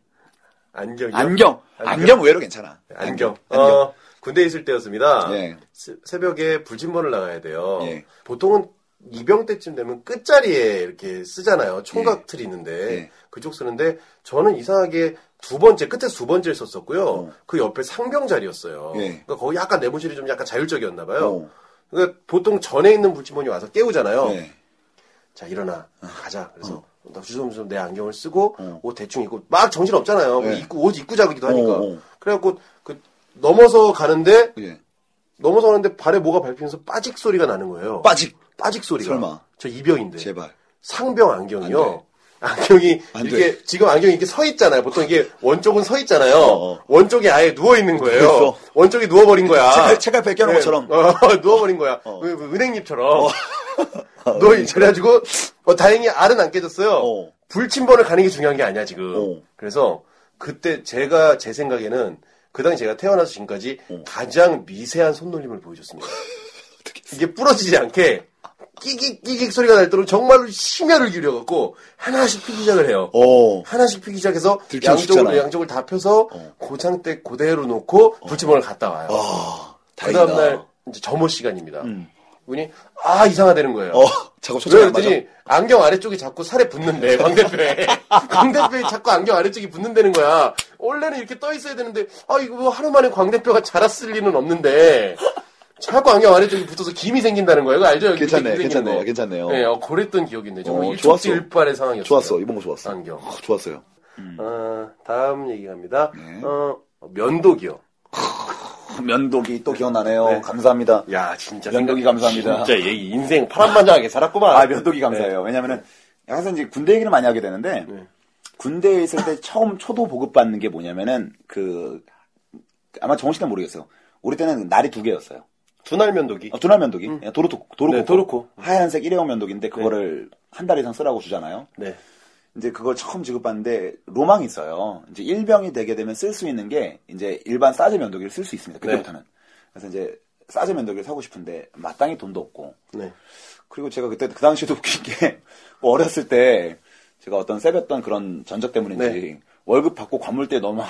안경이요? 안경. 안경 의외로 괜찮아. 안경. 안경. 어, 군대에 있을 때였습니다. 예. 새- 새벽에 불침번을 나가야 돼요. 예. 보통은 이병 때쯤 되면 끝자리에 이렇게 쓰잖아요. 총각 예. 틀 있는데 예. 그쪽 쓰는데 저는 이상하게 두 번째 끝에 두 번째를 썼었고요. 어. 그 옆에 상병 자리였어요. 예. 그러니까 거기 약간 내무실이 좀 약간 자율적이었나 봐요. 어. 그러니까 보통 전에 있는 불침번이 와서 깨우잖아요. 네. 자 일어나 가자. 그래서 나 주섬주섬 내 안경을 쓰고 어. 옷 대충 입고 막 정신 없잖아요. 네. 입고 옷 입고 자기도 하니까. 어, 어. 그래갖고 그 넘어서 가는데 예. 넘어서 가는데 발에 뭐가 밟히면서 빠직 소리가 나는 거예요. 빠직. 빠직 소리가. 설마. 저 이병인데. 제발. 상병 안 안경이요. 돼. 안경이 안 이렇게 돼. 지금 안경이 이렇게 서 있잖아요. 보통 이게 원쪽은 서 있잖아요. 어, 어. 원쪽이 아예 누워 있는 거예요. 그렇죠. 원쪽이 누워 버린 거야. 책을- 책을 벗겨놓은 것처럼. 어, 누워 버린 거야. 어. 은행잎처럼. 있- 그래가지고 어, 다행히 알은 안 깨졌어요. 어. 불침번을 가는 게 중요한 게 아니야 지금. 어. 그래서 그때 제가 제 생각에는 그 당시 제가 태어나서 지금까지 어. 가장 미세한 손놀림을 보여줬습니다. 이게 부러지지 않게 끼익 소리가 날 때로 정말로 심혈을 기울여갖고 하나씩 피기 시작을 해요. 어. 하나씩 피기 시작해서 싶잖아. 양쪽을 다 펴서 어. 고창대 고대로 놓고 불침번을 갔다 와요. 아, 그. 다음날 이제 점호 시간입니다. 음. 분이 아 이상하다는 거예요. 어, 작업 초점이 왜안 맞아. 그랬더니 안경 아래쪽이 자꾸 살에 붙는데 광대뼈에 광대뼈에 자꾸 안경 아래쪽이 붙는다는 거야. 원래는 이렇게 떠 있어야 되는데 아 이거 뭐 하루 만에 광대뼈가 자랐을 리는 없는데 자꾸 안경 아래쪽이 붙어서 김이 생긴다는 거예요. 이거 알죠? 여기 괜찮네, 괜찮네요, 거. 괜찮네요. 네, 어, 그랬던 기억이 있네. 정말 어, 일촉지일발의 상황이었어요. 좋았어. 이번 거 좋았어. 안경. 어, 좋았어요. 어, 다음 얘기 갑니다. 네. 어, 면도기요. 면도기 또 기억나네요. 네. 감사합니다. 야 진짜 면도기 생각- 감사합니다. 진짜 얘 인생 파란만장하게 살았구만. 아, 면도기 감사해요. 왜냐면은, 항상 이제 군대 얘기를 많이 하게 되는데 네. 군대에 있을 때 처음 초도 보급 받는 게 뭐냐면은 그 아마 정훈 씨는 모르겠어요. 우리 때는 날이 두 개였어요. 두날 면도기. 어, 두날 면도기, 예, 도로코, 도로코, 네, 도로코. 하얀색 일회용 면도기인데 그거를 한 달 이상 쓰라고 주잖아요. 네. 이제 그걸 처음 지급받는데 로망이 있어요. 이제 일병이 되게 되면 쓸 수 있는 게 이제 일반 사제 면도기를 쓸 수 있습니다. 그때부터는. 그래서 이제 사제 면도기를 사고 싶은데 마땅히 돈도 없고 네. 그리고 제가 그때 그 당시에도 웃긴 게 어렸을 때 제가 어떤 세볐던 그런 전적 때문인지 네. 월급 받고 관물대 너무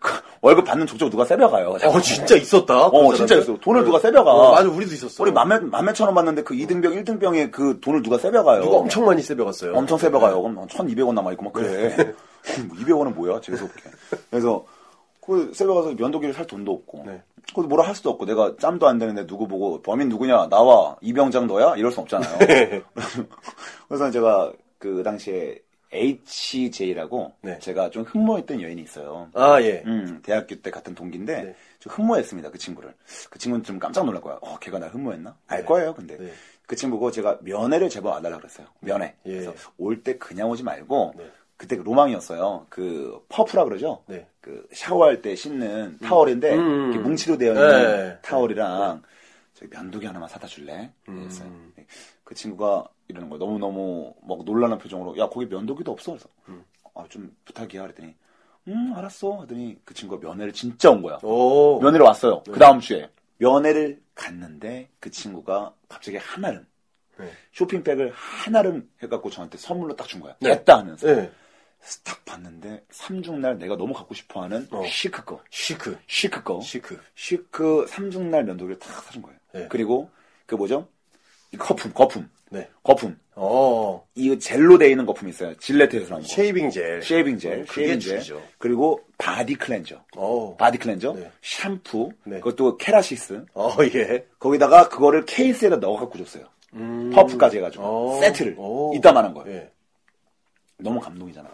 월급 받는 족족 누가 세벼가요. 어, 진짜 있었다. 어, 진짜? 있어. 돈을 누가 세벼가. 어, 맞아, 우리도 있었어. 우리 만몇천 원 받는데 그 2등병, 1등병에 그 돈을 누가 세벼가요. 누가 엄청 많이 세벼갔어요. 엄청 세벼가요. 그럼 1,200원 남아있고 막 그래. 200원은 뭐야? 재수없게. 그래서 그 세벼가서 면도기를 살 돈도 없고. 네. 그래도 뭐라 할 수도 없고 내가 짬도 안 되는데 누구 보고 범인 누구냐 나와 이병장 너야 이럴 수 없잖아요. 그래서 제가 그 당시에 HJ라고 네. 제가 좀 흠모했던 여인이 있어요. 아, 예. 음, 대학교 때 같은 동기인데 네. 좀 흠모했습니다 그 친구를. 그 친구는 좀 깜짝 놀랄 거야. 어, 걔가 날 흠모했나? 알 네. 거예요, 근데. 네. 그 친구고 제가 면회를 제법 와달라 그랬어요. 면회. 예. 그래서 올 때 그냥 오지 말고 네. 그때 그 로망이었어요. 그 퍼프라 그러죠. 네. 그 샤워할 때 씻는 타월인데 음, 음. 이렇게 뭉치로 되어 있는 네. 타월이랑 저기 면도기 하나만 사다 줄래? 음. 그랬어요. 그 친구가 이러는 거야. 너무 너무 막 놀라는 표정으로 야 거기 면도기도 없어. 그래서 음. 아, 좀 부탁이야 그랬더니 음 알았어 하더니 그 친구가 면회를 진짜 온 거야. 오. 면회를 왔어요. 그 다음 주에 면회를 갔는데 그 친구가 갑자기 한아름 네. 쇼핑백을 한아름 해갖고 저한테 선물로 딱 준 거야. 네. 됐다 하면서 네. 딱 봤는데 삼중날 내가 너무 갖고 싶어하는 어. 시크 거, 시크. 시크 거, 시크. 시크 삼중날 면도기를 딱 사준 거예요. 네. 그리고 그 뭐죠? 이 거품, 거품, 네. 거품. 어. 이 젤로 돼 있는 거품 있어요. 질레트에서 나온 거. shaving gel. shaving gel, 어, 그게 shaving gel. 주죠. 그리고 body cleanser. 어. body cleanser, 네. 샴푸, 네. 그것도 케라시스. 어, 예. 거기다가 그거를 케이스에다 넣어 갖고 줬어요. 음. 퍼프까지 해 가지고 어. 세트를 오. 이따만한 거예요. 예. 너무 감동이잖아.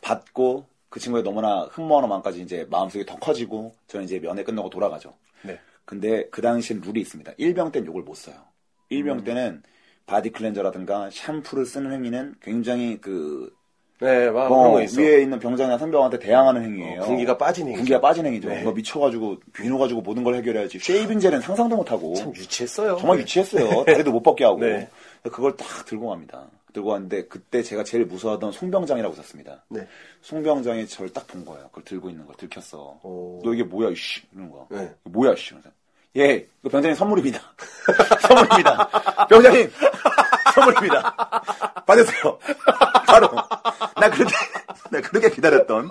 받고 그 친구의 너무나 흠모하는 마음까지 이제 마음속이 더 커지고 저는 이제 면회 끝나고 돌아가죠. 네. 근데 그 당시엔 룰이 있습니다. 일병 때는 욕을 못 써요. 일병 음. 때는 body cleanser라든가 샴푸를 쓰는 행위는 굉장히 그 네, 막 어, 그런 거 있어. 위에 있는 병장이나 상병한테 대항하는 행위예요. 어, 군기가 빠진 행위죠. 군기가 빠진 행위죠. 네. 뭐 미쳐가지고 비누 가지고 모든 걸 해결해야지. shaving gel은 상상도 못하고 참 유치했어요. 정말 네. 유치했어요. 다리도 못 뻗게 하고. 네. 그걸 딱 들고 갑니다. 들고 갔는데 그때 제가 제일 무서워하던 송병장이라고 있었습니다. 네. 송병장이 저를 딱 본 거예요. 그걸 들고 있는 걸 들켰어. 오. 너 이게 뭐야 이씨 이러는 거야. 네. 이거 뭐야 이씨. 예, 이거 병장님 선물입니다. 선물입니다. 병장님 선물입니다. 받으세요. 바로 나 그렇게 나 그렇게 기다렸던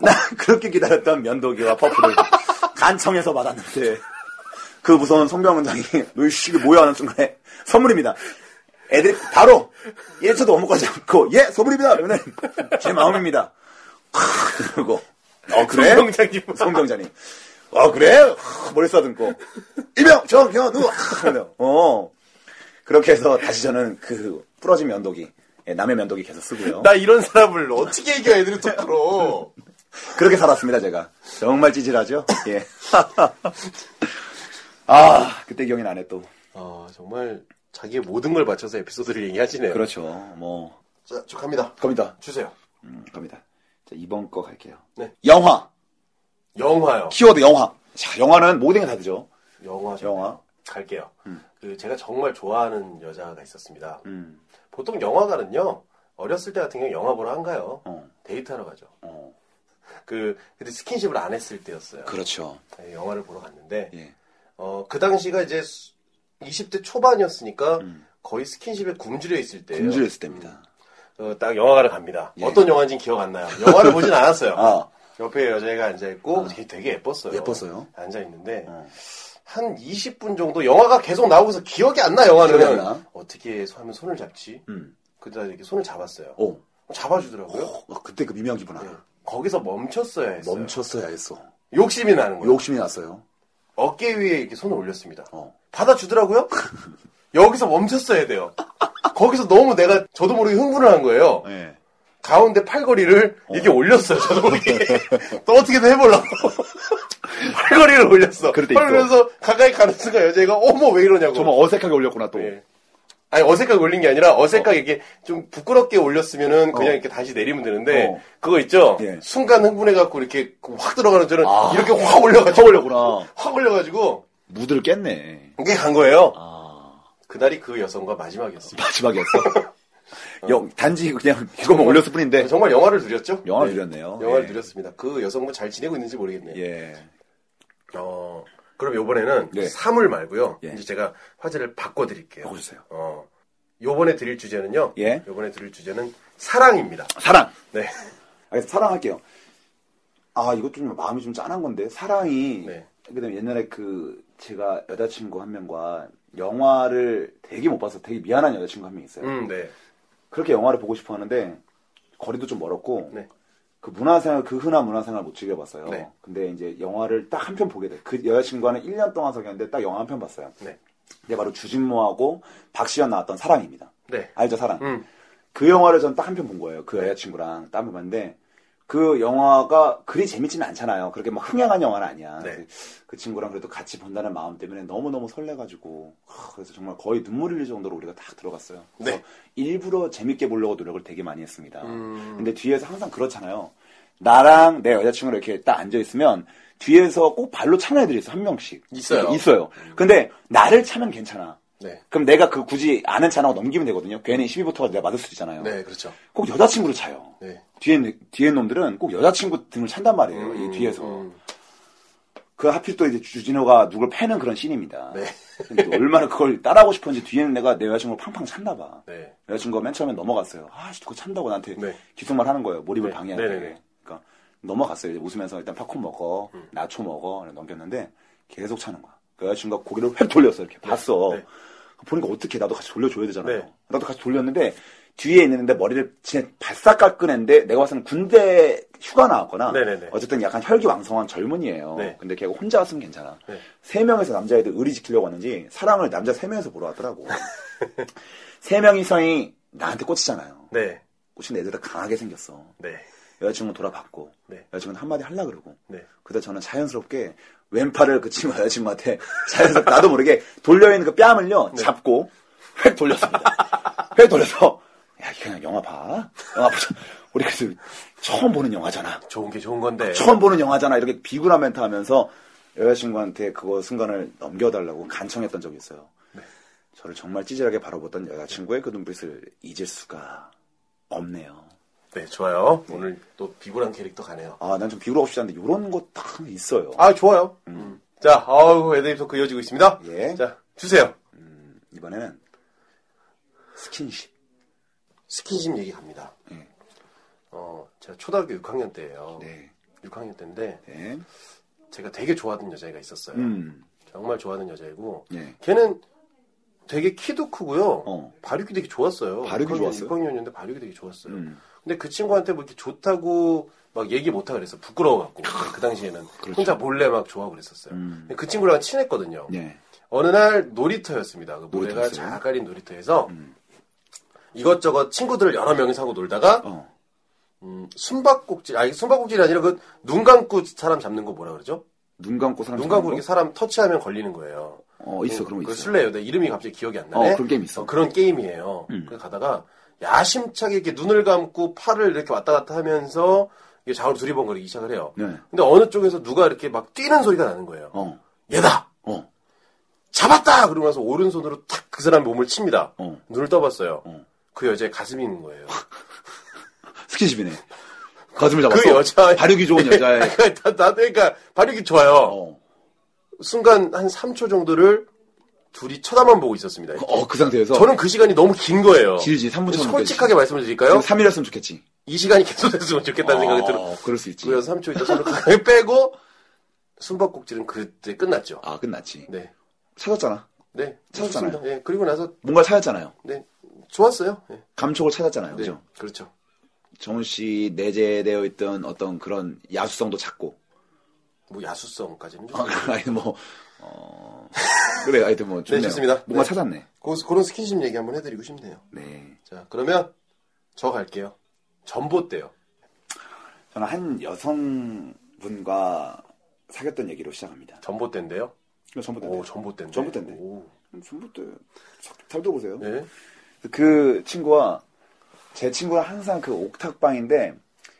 나 그렇게 기다렸던 면도기와 퍼프를 간청해서 받았는데 그 무서운 송병장이 너 이씨 이게 뭐야 하는 순간에 선물입니다. 애들이 바로 1초도 머뭇거리지 않고 예 선물입니다. 그러면 제 마음입니다. 그러고 어 그래? 송병장님. 송병장님. 아 그래? 머리 써듬고 일명 정현우 어 그렇게 해서 다시 저는 그 부러진 면도기 예, 남의 면도기 계속 쓰고요. 나 이런 사람을 어떻게 이겨 애들이 톡으로. 그렇게 살았습니다 제가 정말 찌질하죠. 예. 아 그때 기억이 나네 또. 아, 정말 자기의 모든 걸 바쳐서 에피소드를 얘기하시네요. 그렇죠. 뭐 자, 저 갑니다. 갑니다. 주세요. 음, 갑니다. 자 이번 거 갈게요. 네. 영화 영화요. 키워드 영화. 자 영화는 모든 게 다르죠. 영화. 영화. 갈게요. 그 제가 정말 좋아하는 여자가 있었습니다. 음. 보통 영화관은요. 어렸을 때 같은 경우 영화 보러 안 가요. 어. 데이트하러 가죠. 어. 그 그때 스킨십을 안 했을 때였어요. 그렇죠. 네, 영화를 보러 갔는데 예. 어, 그 당시가 이제 수- 20대 초반이었으니까 음. 거의 스킨십에 굶주려 있을 때예요. 굶주렸을 때입니다. 어, 딱 영화관을 갑니다. 예. 어떤 영화인지는 기억 안 나요. 영화를 보진 않았어요. 아 옆에 여자애가 앉아 있고 되게, 되게 예뻤어요. 예뻤어요? 앉아 있는데 어. 한 20분 정도 영화가 계속 나오고서 기억이 안 나, 영화는. 기억이 안 나? 어떻게 하면 손을 잡지? 음. 그러다 이렇게 손을 잡았어요. 오. 잡아주더라고요. 어, 그때 그 미묘한 기분 네. 알아. 거기서 멈췄어야 했어요. 멈췄어야 했어. 욕심이 나는 거예요. 욕심이 났어요. 어깨 위에 이렇게 손을 올렸습니다. 어. 받아주더라고요? 여기서 멈췄어야 돼요. 거기서 너무 내가 저도 모르게 흥분을 한 거예요. 예. 가운데 팔걸이를 이렇게 올렸어요. 저도 모르게. 또 어떻게든 해보려고. 팔걸이를 올렸어. 그러면서 가까이 가는 순간 여자애가 어머 왜 이러냐고. 정말 어색하게 올렸구나 또. 예. 아니 어색하게 올린 게 아니라 어색하게 이렇게 좀 부끄럽게 올렸으면은 그냥 어. 이렇게 다시 내리면 되는데 어. 그거 있죠. 예. 순간 흥분해갖고 이렇게 확 들어가는 저는 아. 이렇게 확 올려가지고 확 올렸구나. 확 올려가지고 무드를 깼네. 이게 간 거예요. 아, 그날이 그 여성과 마지막이었습니다. 마지막이었어. 영, 단지 그냥 이거만 올렸을 뿐인데. 정말 영화를 누렸죠? 영화를 네. 누렸네요. 영화를 예. 누렸습니다. 그 여성분 잘 지내고 있는지 모르겠네요. 예. 어, 그럼 요번에는 네. 사물 말고요. 예. 이제 제가 화제를 바꿔드릴게요. 바꿔주세요. 어, 요번에 드릴 주제는요. 예. 요번에 드릴 주제는 사랑입니다. 사랑. 네. 알겠습니다. 사랑할게요. 아, 이것 좀 마음이 좀 짠한 건데, 사랑이, 네. 그다음에 옛날에 그, 제가 여자친구 한 명과 영화를 되게 못 봐서 되게 미안한 여자친구 한 명 있어요. 음, 네. 그렇게 영화를 보고 싶어 하는데, 거리도 좀 멀었고, 네. 그 문화생활, 그 흔한 문화생활 못 즐겨봤어요. 네. 근데 이제 영화를 딱 한 편 보게 돼. 그 여자친구와는 1년 동안 사귀었는데 딱 영화 한 편 봤어요. 네. 근데 바로 주진모하고 박시연 나왔던 사랑입니다. 네. 알죠, 사랑? 음. 그 영화를 전 딱 한 편 본 거예요. 그 여자친구랑 딱 한 편 봤는데 그 영화가 그리 재밌지는 않잖아요. 그렇게 막 흥행한 영화는 아니야. 네. 그 친구랑 그래도 같이 본다는 마음 때문에 너무너무 설레가지고 하, 그래서 정말 거의 눈물 흘릴 정도로 우리가 딱 들어갔어요. 그래서 네. 일부러 재밌게 보려고 노력을 되게 많이 했습니다. 음. 근데 뒤에서 항상 그렇잖아요. 나랑 내 여자친구랑 이렇게 딱 앉아있으면 뒤에서 꼭 발로 차는 애들이 있어, 한 명씩. 있어요. 있어요. 근데 나를 차면 괜찮아. 네. 그럼 내가 그 굳이 아는 차라고 넘기면 되거든요. 괜히 12부터가 내가 맞을 수도 있잖아요. 네, 그렇죠. 꼭 여자친구를 차요. 네. 뒤에, 뒤에 놈들은 꼭 여자친구 등을 찬단 말이에요. 음, 이 뒤에서. 음. 그 하필 또 이제 주진호가 누굴 패는 그런 씬입니다. 네. 얼마나 그걸 따라하고 싶었는지 뒤에는 내가 내 여자친구를 팡팡 찼나 봐. 네. 여자친구가 맨 처음에 넘어갔어요. 아, 씨, 그거 찬다고 나한테 네. 기속말 하는 거예요. 몰입을 네. 방해하게. 네네네. 그러니까 넘어갔어요. 웃으면서 일단 팝콘 먹어, 음. 나초 먹어 넘겼는데 계속 차는 거야. 그 여자친구가 고개를 획 돌렸어. 이렇게 봤어. 네. 보니까 어떻게 나도 같이 돌려줘야 되잖아요. 네. 나도 같이 돌렸는데 뒤에 있는데 머리를 진짜 바싹 깎은 애인데 내가 봤을 때는 군대 휴가 나왔거나 네네네. 어쨌든 약간 혈기왕성한 젊은이에요. 네. 근데 걔가 혼자 왔으면 괜찮아. 네. 세 명에서 남자애들 의리 지키려고 왔는지 사랑을 남자 세 명에서 보러 왔더라고. 세 명이서이 나한테 꽂히잖아요. 네. 꽂힌 애들 다 강하게 생겼어. 네. 여자친구 돌아봤고 네. 여자친구는 한마디 하려 그러고 네. 그때 저는 자연스럽게 왼팔을 그 친구 여자친구한테 자연스럽게 나도 모르게 돌려있는 그 뺨을요 네. 잡고 획 돌렸습니다. 획 돌려서 야 그냥 영화 봐. 영화 보자. 우리 그래서 처음 보는 영화잖아. 좋은 게 좋은 건데. 처음 보는 영화잖아. 이렇게 비굴한 멘트 하면서 여자친구한테 그거 순간을 넘겨달라고 간청했던 적이 있어요. 네. 저를 정말 찌질하게 바라보던 여자친구의 그 눈빛을 잊을 수가 없네요. 네, 좋아요. 오늘 또 비굴한 캐릭터 가네요. 아, 난 좀 비굴하고 싶지 않은데 이런 거딱 있어요. 아, 좋아요. 음. 자, 아우, 애드립 토크 이어지고 있습니다. 예. 자, 주세요. 이번에는 스킨십. 스킨십 얘기 갑니다. 예. 어, 제가 초등학교 6학년 때예요. 네. 6학년 때인데 네. 제가 되게 좋아하던 여자애가 있었어요. 음. 정말 좋아하는 여자이고 예. 걔는 되게 키도 크고요. 어. 발육이 되게 좋았어요. 발육이 6학년, 좋았어요? 6학년이었는데 발육이 되게 좋았어요. 음. 근데 그 친구한테 뭐 이렇게 좋다고 막 얘기 못하고 그랬어. 부끄러워갖고. 그 당시에는. 그렇죠. 혼자 몰래 막 좋아하고 그랬었어요. 음. 그 친구랑 친했거든요. 네. 어느 날 놀이터였습니다. 그 모래가? 잘 가린 놀이터에서 음. 이것저것 친구들을 여러 명이서 하고 놀다가 어. 음, 숨바꼭질, 아니 숨바꼭질이 아니라 그 눈 감고 사람 잡는 거 뭐라 그러죠? 눈 감고 사람 눈 감고 이렇게 사람 터치하면 걸리는 거예요. 거? 어, 있어. 그런 거그 있어. 술래요. 내 이름이 갑자기 기억이 안 나네. 어, 그런 게임 있어. 그런 게임이에요. 음. 그래서 가다가 야심차게 이렇게 눈을 감고 팔을 이렇게 왔다 갔다 하면서 이게 좌우로 두리번거리기 시작을 해요. 네. 근데 어느 쪽에서 누가 이렇게 막 뛰는 소리가 나는 거예요. 어. 얘다! 어. 잡았다! 그러고 나서 오른손으로 탁 그 사람 몸을 칩니다. 어. 눈을 떠봤어요. 어. 그 여자의 가슴이 있는 거예요. 스킨십이네. 가슴을 잡았어. 그 여자 발육이 좋은 여자의. 나, 나, 그러니까 발육이 좋아요. 어. 순간 한 3초 정도를 둘이 쳐다만 보고 있었습니다. 어, 그 상태에서. 저는 그 시간이 너무 긴 거예요. 길지. 3분 정도. 솔직하게 말씀을 드릴까요? 3일이었으면 좋겠지. 이 시간이 계속됐으면 좋겠다는 생각이 들어. 어, 그럴 수 있지. 그래서 3초 있다 서로 빼고 숨바꼭질은 그때 끝났죠. 아, 끝났지. 네. 찾았잖아. 네. 찾았잖아요. 예. 그리고 나서 뭔가 찾았잖아요. 네. 좋았어요. 예. 감촉을 찾았잖아요. 네. 그죠? 그렇죠. 정훈 씨 내재되어 있던 어떤 그런 야수성도 찾고. 뭐 야수성까지는 좀. 아, 아니, 뭐, 어. 그래, 하여튼 뭐. 좋네요. 좋습니다. 뭔가 네. 찾았네. 그, 그런 스킨십 얘기 한번 해드리고 싶네요. 네. 자, 그러면 저 갈게요. 전봇대요. 저는 한 여성분과 사귀었던 얘기로 시작합니다. 전봇대인데요. 이거 전봇대. 오, 전봇대인데. 전봇대인데. 오. 전봇대. 잘 들어보세요. 네. 그 친구와 제 친구랑 항상 그 옥탑방인데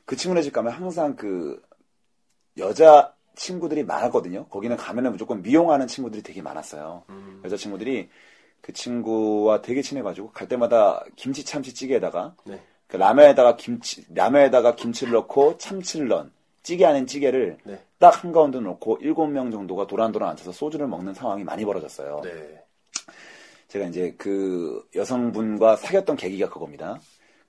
그 친구네 집 가면 항상 그 여자 친구들이 많았거든요. 거기는 가면은 무조건 미용하는 친구들이 되게 많았어요. 음. 여자 친구들이 그 친구와 되게 친해가지고 갈 때마다 김치 참치 찌개에다가 네. 그 라면에다가 김치 라면에다가 김치를 넣고 참치를 넣은 찌개 아닌 찌개를 네. 딱 한가운데 놓고 일곱 명 정도가 도란도란 앉아서 소주를 먹는 상황이 많이 벌어졌어요. 네. 제가 이제 그 여성분과 사귀었던 계기가 그겁니다.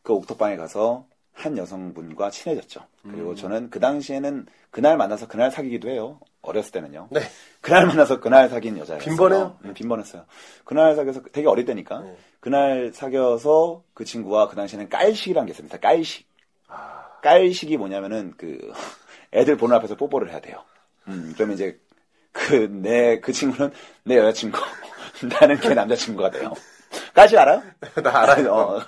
그 옥탑방에 가서 한 여성분과 친해졌죠. 그리고 음. 저는 그 당시에는 그날 만나서 그날 사귀기도 해요. 어렸을 때는요. 네. 그날 만나서 그날 사귄 여자였어요. 빈번해요? 음, 빈번했어요. 그날 사귀어서 되게 어릴 때니까. 네. 그날 사귀어서 그 친구와 그 당시에는 깔식이라는 게 있습니다. 깔식. 아, 깔식이 뭐냐면은 그 애들 보는 앞에서 뽀뽀를 해야 돼요. 음, 그러면 이제 그 내 그 친구는 내 여자친구, 나는 걔 남자친구가 돼요. 깔식 알아요? 나 알아요. 어,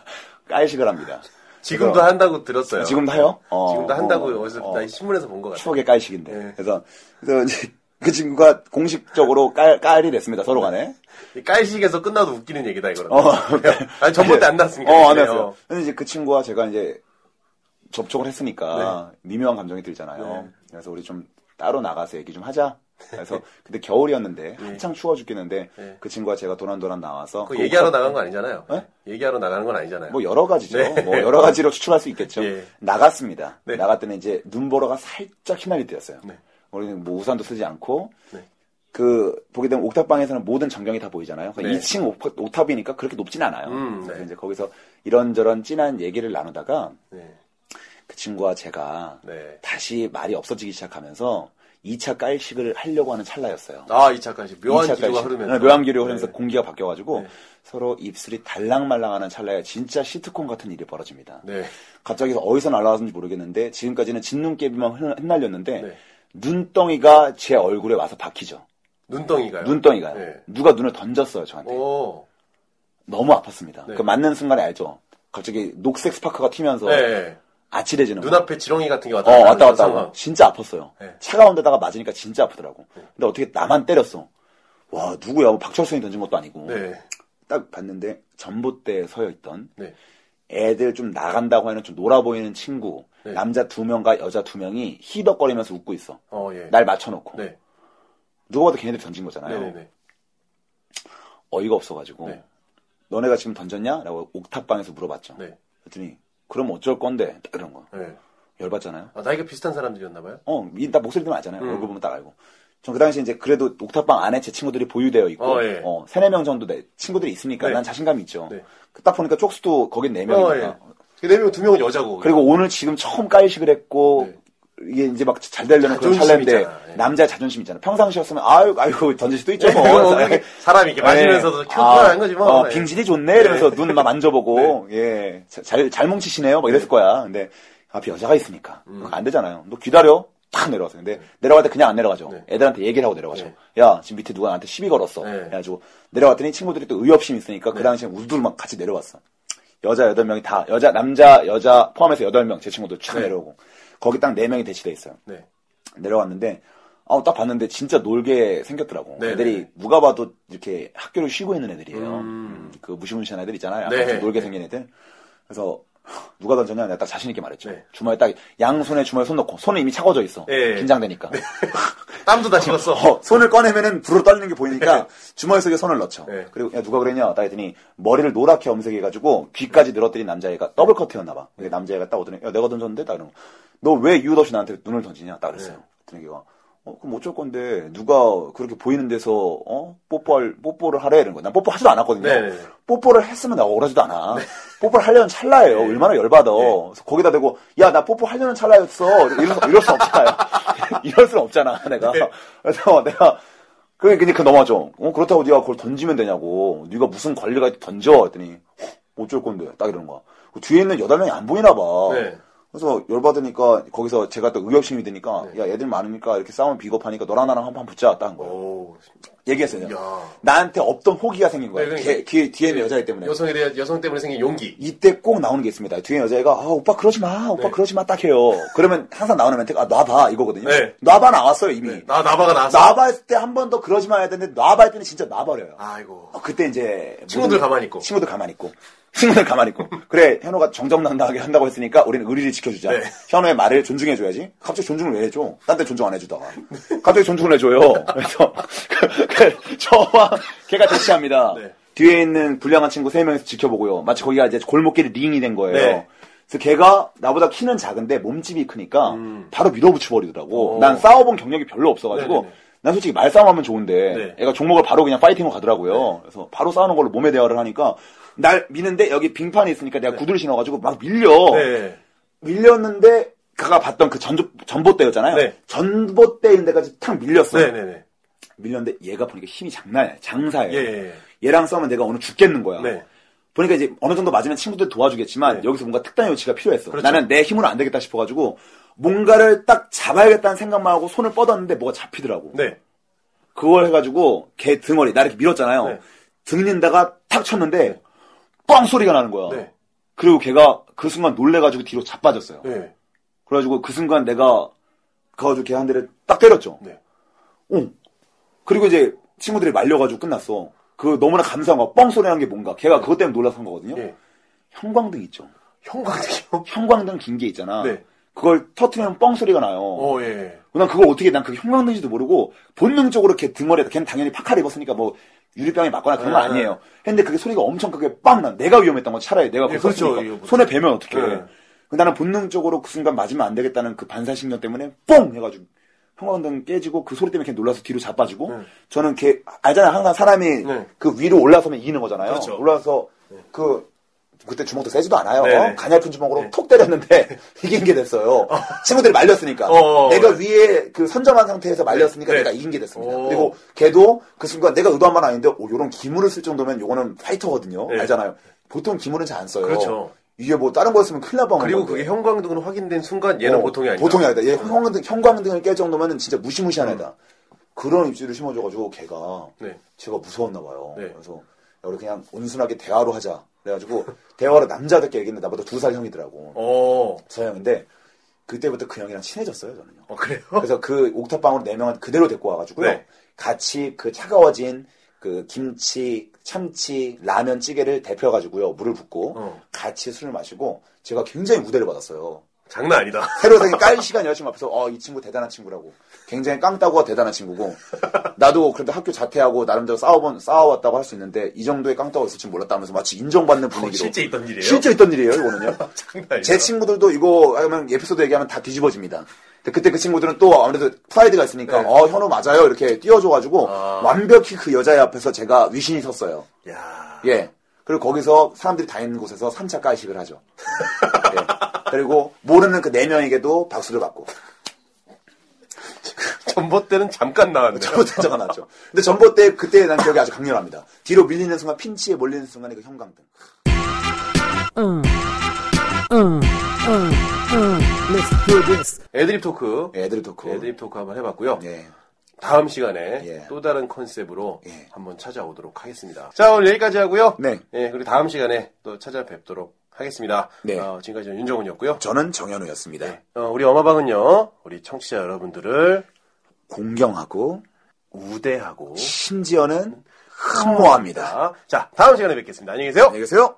깔식을 합니다. 지금도 한다고 들었어요. 지금도 해요? 어, 지금도 한다고 어, 어디서 어. 나 신문에서 본 것 같아요. 추억의 깔식인데. 네. 그래서 그래서 이제 그 친구가 공식적으로 깔 깔이 됐습니다 서로 간에. 이 깔식에서 끝나도 웃기는 얘기다 이거는. 어, 아니 전봇대 안 났으니까. 어, 안 네, 났어요. 어. 근데 이제 그 친구와 제가 이제 접촉을 했으니까 미묘한 감정이 들잖아요. 네. 그래서 우리 좀 따로 나가서 얘기 좀 하자. 그래서 그때 겨울이었는데 한창 추워 죽겠는데 네. 그 친구가 제가 도란도란 나와서 그그 얘기하러 나간 거 아니잖아요. 네? 얘기하러 나가는 건 아니잖아요. 뭐 여러 가지죠. 네. 뭐 여러 가지로 추출할 수 있겠죠. 예. 나갔습니다. 네. 나갔더니 이제 눈보라가 살짝 휘날릴 때였어요. 네. 우리는 뭐 우산도 쓰지 않고 네. 그 보게 되면 옥탑방에서는 모든 전경이 다 보이잖아요. 그러니까 네. 2층 옥- 옥탑이니까 그렇게 높진 않아요. 음, 네. 그래서 이제 거기서 이런저런 진한 얘기를 나누다가 네. 그 친구와 제가 네. 다시 말이 없어지기 시작하면서 2차 깔식을 하려고 하는 찰나였어요. 아, 2차까지 묘한 2차 기류가 깔식. 흐르면서. 네, 묘한 기류가 네. 흐르면서 공기가 바뀌어가지고 네. 서로 입술이 달랑말랑하는 찰나에 진짜 시트콤 같은 일이 벌어집니다. 네. 갑자기 어디서 날아왔는지 모르겠는데 지금까지는 짓눈깨비만 흩- 흩날렸는데 네. 눈덩이가 제 얼굴에 와서 박히죠. 눈덩이가요. 눈덩이가요. 네. 누가 눈을 던졌어요 저한테. 오. 너무 아팠습니다. 네. 그 맞는 순간에 알죠. 갑자기 녹색 스파크가 튀면서 네. 아찔해지는 거. 눈앞에 지렁이 같은 게 왔다 어, 갔다 왔다 하는 갔다. 하고. 진짜 아팠어요. 네. 차가운 데다가 맞으니까 진짜 아프더라고. 근데 어떻게 나만 때렸어. 와, 누구야? 뭐 박철순이 던진 것도 아니고. 네. 딱 봤는데 전봇대에 서여 있던 네. 애들 좀 나간다고 하는 좀 놀아 보이는 친구, 네. 남자 두 명과 여자 두 명이 희덕거리면서 웃고 있어. 어, 예. 날 맞춰놓고. 네. 누가 봐도 걔네들 던진 거잖아요. 어이가 없어가지고. 네. 너네가 지금 던졌냐? 라고 옥탑방에서 물어봤죠. 네. 그랬더니, 그럼 어쩔 건데? 딱 이런 거. 네. 열받잖아요. 아, 나이가 비슷한 사람들이었나 봐요? 어, 이- 나 목소리 들으면 알잖아요. 음. 얼굴 보면 딱 알고. 전 그 당시 이제 그래도 옥탑방 안에 제 친구들이 보유되어 있고, 어, 예. 어, 세네 명 정도 내 친구들이 있으니까 네. 난 자신감이 있죠. 네. 그딱 보니까 쪽수도 거긴 네 명이니까. 어, 예. 그네 명, 두 명은 여자고. 그리고 오늘 지금 처음 깔식을 했고, 네. 이게 이제 막 잘 되려는 그런 찰나인데. 예. 남자의 자존심 있잖아. 평상시였으면, 아유, 아유, 던질 수도 있죠, 뭐. 뭐, 그게 사람이 이렇게 맞으면서도 예. 큐트한 거지 뭐. 어, 예. 빙질이 좋네. 이러면서 눈막 만져보고, 예. 자- 잘, 잘 뭉치시네요. 막 이랬을 거야. 근데, 앞에 여자가 있으니까. 음. 안 되잖아요. 너 기다려. 탁 내려왔어요. 근데, 내려갈 때 그냥 안 내려가죠. 네. 애들한테 얘기를 하고 내려가죠. 네. 야, 지금 밑에 누가 나한테 시비 걸었어. 네. 그래가지고, 내려갔더니 친구들이 또 의협심 있으니까, 그 네. 당시에 우두들 막 같이 내려왔어. 여자 여덟 명이 다, 여자, 남자, 여자 포함해서 여덟 명, 제 친구들 쫙 네. 내려오고. 거기 딱 네 명이 대치돼 있어요. 네. 내려왔는데 아우 딱 봤는데 진짜 놀게 생겼더라고. 네네. 애들이 누가 봐도 이렇게 학교를 쉬고 있는 애들이에요. 음. 음, 그 무시무시한 애들 있잖아요. 네. 놀게 생긴 애들. 그래서 누가 던졌냐? 내가 딱 자신 있게 말했죠. 네. 주머니에 딱 양손에 주머니에 손 넣고 손은 이미 차가워져 있어. 네. 긴장되니까. 땀도 다 식었어. 어, 손을 꺼내면은 불어 떨리는 게 보이니까 주머니 속에 손을 넣죠. 네. 그리고 야, 누가 그랬냐? 딱 했더니 머리를 노랗게 염색해가지고 귀까지 늘어뜨린 남자애가 더블 커트였나봐. 네. 남자애가 딱 오더니 야 내가 던졌는데? 딱 이러고 너왜 이유 없이 나한테 눈을 던지냐? 딱 그랬어요. 네. 그랬더니 걔가 어, 그럼 어쩔 건데 누가 그렇게 보이는 데서 어 뽀뽀할 뽀뽀를 하래 이런 거. 난 뽀뽀 하지도 않았거든요. 네네네. 네. 뽀뽀를 했으면 내가 억울하지도 않아. 뽀뽀를 하려는 찰나예요. 얼마나 열받아. 그래서 거기다 대고 야 나 뽀뽀 하려는 찰나였어. 이럴, 수- 이럴 수 없잖아요. 이럴 수는 없잖아 내가. 네. 그래서 내가 그 넘어져. 어, 그렇다고 네가 그걸 던지면 되냐고. 네가 무슨 권리가 있- 던져 했더니 어, 어쩔 건데 딱 이러는 거야. 그 뒤에 있는 여덟 명이 안 보이나 봐. 네. 그래서 열받으니까 거기서 제가 또 의협심이 드니까 네. 야 애들 많으니까 이렇게 싸우면 비겁하니까 너랑 나랑 한 판 붙자 딱 한 거예요. 오. 얘기했어요. 야. 나한테 없던 호기가 생긴 거야. 네, 그러니까. 걔- 뒤에, 뒤에 있는 여자애 때문에. 여성에 대한 여성 때문에 생긴 용기. 이때 꼭 나오는 게 있습니다. 뒤에 여자애가 아 오빠 그러지 마, 오빠 네. 그러지 마 딱 해요. 그러면 항상 나오는 멘트가 아, 놔봐 이거거든요. 네. 놔봐 나왔어요 이미. 나 나바가 나왔어. 놔봐 했을 때 한 번 더 그러지 마 해야 되는데 놔봐 할 때는 진짜 놔버려요. 아이고. 어, 그때 이제 친구들 가만히 있고. 친구들 가만히 있고 친구들 가만히 있고 그래 현호가 정정당당하게 한다고 했으니까 우리는 의리를 지켜주자 네. 현호의 말을 존중해줘야지 갑자기 존중을 왜 해줘 딴 데 존중 안 해주다가 갑자기 존중을 해줘요 그래서 그, 그, 저와 걔가 대치합니다 네. 뒤에 있는 불량한 친구 세 명이서 지켜보고요 마치 거기가 이제 골목길이 링이 된 거예요 네. 그래서 걔가 나보다 키는 작은데 몸집이 크니까 음. 바로 밀어붙여 버리더라고 오. 난 싸워본 경력이 별로 없어가지고 네네네. 난 솔직히 말싸움하면 좋은데 네. 애가 종목을 바로 그냥 파이팅으로 가더라고요. 그래서 바로 싸우는 걸로 몸에 대화를 하니까 날 미는데 여기 빙판이 있으니까 내가 구두를 신어가지고 막 밀려. 네. 밀렸는데 그가 봤던 그 전조, 전봇대였잖아요. 네. 전봇대 있는 데까지 탁 밀렸어. 네네네. 밀렸는데 얘가 보니까 힘이 장난 아니야. 장사예요. 예, 예. 얘랑 싸우면 내가 오늘 죽겠는 거야. 네. 보니까 이제 어느 정도 맞으면 친구들 도와주겠지만 네. 여기서 뭔가 특단의 요치가 필요했어. 그렇죠. 나는 내 힘으로 안 되겠다 싶어가지고 뭔가를 딱 잡아야겠다는 생각만 하고 손을 뻗었는데 뭐가 잡히더라고. 네. 그걸 해가지고 걔 등어리 나 이렇게 밀었잖아요. 네. 등린다가 탁 쳤는데 뻥 소리가 나는 거야. 네. 그리고 걔가 그 순간 놀래가지고 뒤로 자빠졌어요. 네. 그래가지고 그 순간 내가 가가지고 걔 한 대를 딱 때렸죠. 네. 어. 그리고 이제 친구들이 말려가지고 끝났어. 그 너무나 감사한 거, 뻥 소리 난 게 뭔가. 걔가 그것 때문에 놀라서 한 거거든요. 예. 형광등 있죠. 형광등이요? 형광등 긴 게 있잖아. 네. 그걸 터트리면 뻥 소리가 나요. 어, 예. 난 그걸 어떻게 난 그게 형광등인지도 모르고 본능적으로 걔 등머리에다 걔는 당연히 파카를 입었으니까 뭐 유리병에 맞거나 그런 건 네. 아니에요. 했는데 그게 소리가 엄청 크게 빵 나. 내가 위험했던 건 차라리 내가 네, 그렇죠. 손에 베면 어떡해. 네. 나는 본능적으로 그 순간 맞으면 안 되겠다는 그 반사신경 때문에 뽕 해가지고 형광등 깨지고 그 소리 때문에 걔 놀라서 뒤로 자빠지고 네. 저는 걔 알잖아요. 항상 사람이 네. 그 위로 올라서면 이기는 거잖아요. 그렇죠. 올라서 그 그때 주먹도 세지도 않아요. 네네. 가냘픈 주먹으로 네. 톡 때렸는데 이긴 게 됐어요. 친구들이 말렸으니까. 어. 내가 위에 그 선점한 상태에서 말렸으니까 네. 내가 이긴 게 됐습니다. 오. 그리고 걔도 그 순간 내가 의도한 건 아닌데 오, 요런 기물을 쓸 정도면 요거는 파이터거든요. 네. 알잖아요. 보통 기물은 잘 안 써요. 그렇죠. 이게 뭐 다른 거였으면 큰일 날 뻔한 그리고 건데. 그게 형광등으로 확인된 순간 얘는 어, 보통이 아니다. 보통이 아니다. 얘 형광등, 형광등을 깰 정도면 진짜 무시무시한 애다. 그런 입지를 심어줘가지고 걔가 네. 제가 무서웠나 봐요. 네. 그래서 야, 우리 그냥 온순하게 대화로 하자. 그래가지고 대화로 남자들끼리 얘기했는데 나보다 두 살 형이더라고. 어. 서형인데 그때부터 그 형이랑 친해졌어요 저는요. 어, 그래요? 그래서 그 옥탑방으로 네 명은 그대로 데리고 와가지고요. 네. 같이 그 차가워진 그 김치, 참치, 라면, 찌개를 데펴가지고요. 물을 붓고 어. 같이 술을 마시고 제가 굉장히 무대를 받았어요. 장난 아니다. 새로 생긴 깔 시간 여자친구 앞에서 어 이 친구 대단한 친구라고 굉장히 깡따구가 대단한 친구고 나도 그런데 학교 자퇴하고 나름대로 싸워본 싸워왔다고 할 수 있는데 이 정도의 깡따구가 있을 줄 몰랐다면서 마치 인정받는 분위기로 어, 실제 있던 일이에요? 실제 있던 일이에요 이거는요. 제 친구들도 이거 하면 에피소드 얘기하면 다 뒤집어집니다 그때 그 친구들은 또 아무래도 프라이드가 있으니까 네. 어 현우 맞아요 이렇게 띄워줘가지고 아. 완벽히 그 여자애 앞에서 제가 위신이 섰어요 야. 예. 그리고 거기서 사람들이 다 있는 곳에서 3차 깔식을 하죠. 예. 그리고 모르는 그 네 명에게도 박수를 받고. 전봇대는 잠깐 나왔네요. 전봇대자가 나왔죠. 근데 전봇대 그때 난 기억이 아주 강렬합니다. 뒤로 밀리는 순간 핀치에 몰리는 순간에 그 형광등. Let's do this. 애드립 토크. 예, 애드립 토크. 애드립 토크 한번 해봤고요. 예. 다음 시간에 예. 또 다른 컨셉으로 예. 한번 찾아오도록 하겠습니다. 자, 오늘 여기까지 하고요. 네. 예, 그리고 다음 시간에 또 찾아뵙도록 하겠습니다. 네. 어, 지금까지 는 윤정훈이었고요. 저는 정현우였습니다. 어, 우리 엄마방은요, 우리 청취자 여러분들을 공경하고 우대하고 심지어는 흠모합니다. 자, 다음 시간에 뵙겠습니다. 안녕히 계세요. 안녕히 계세요.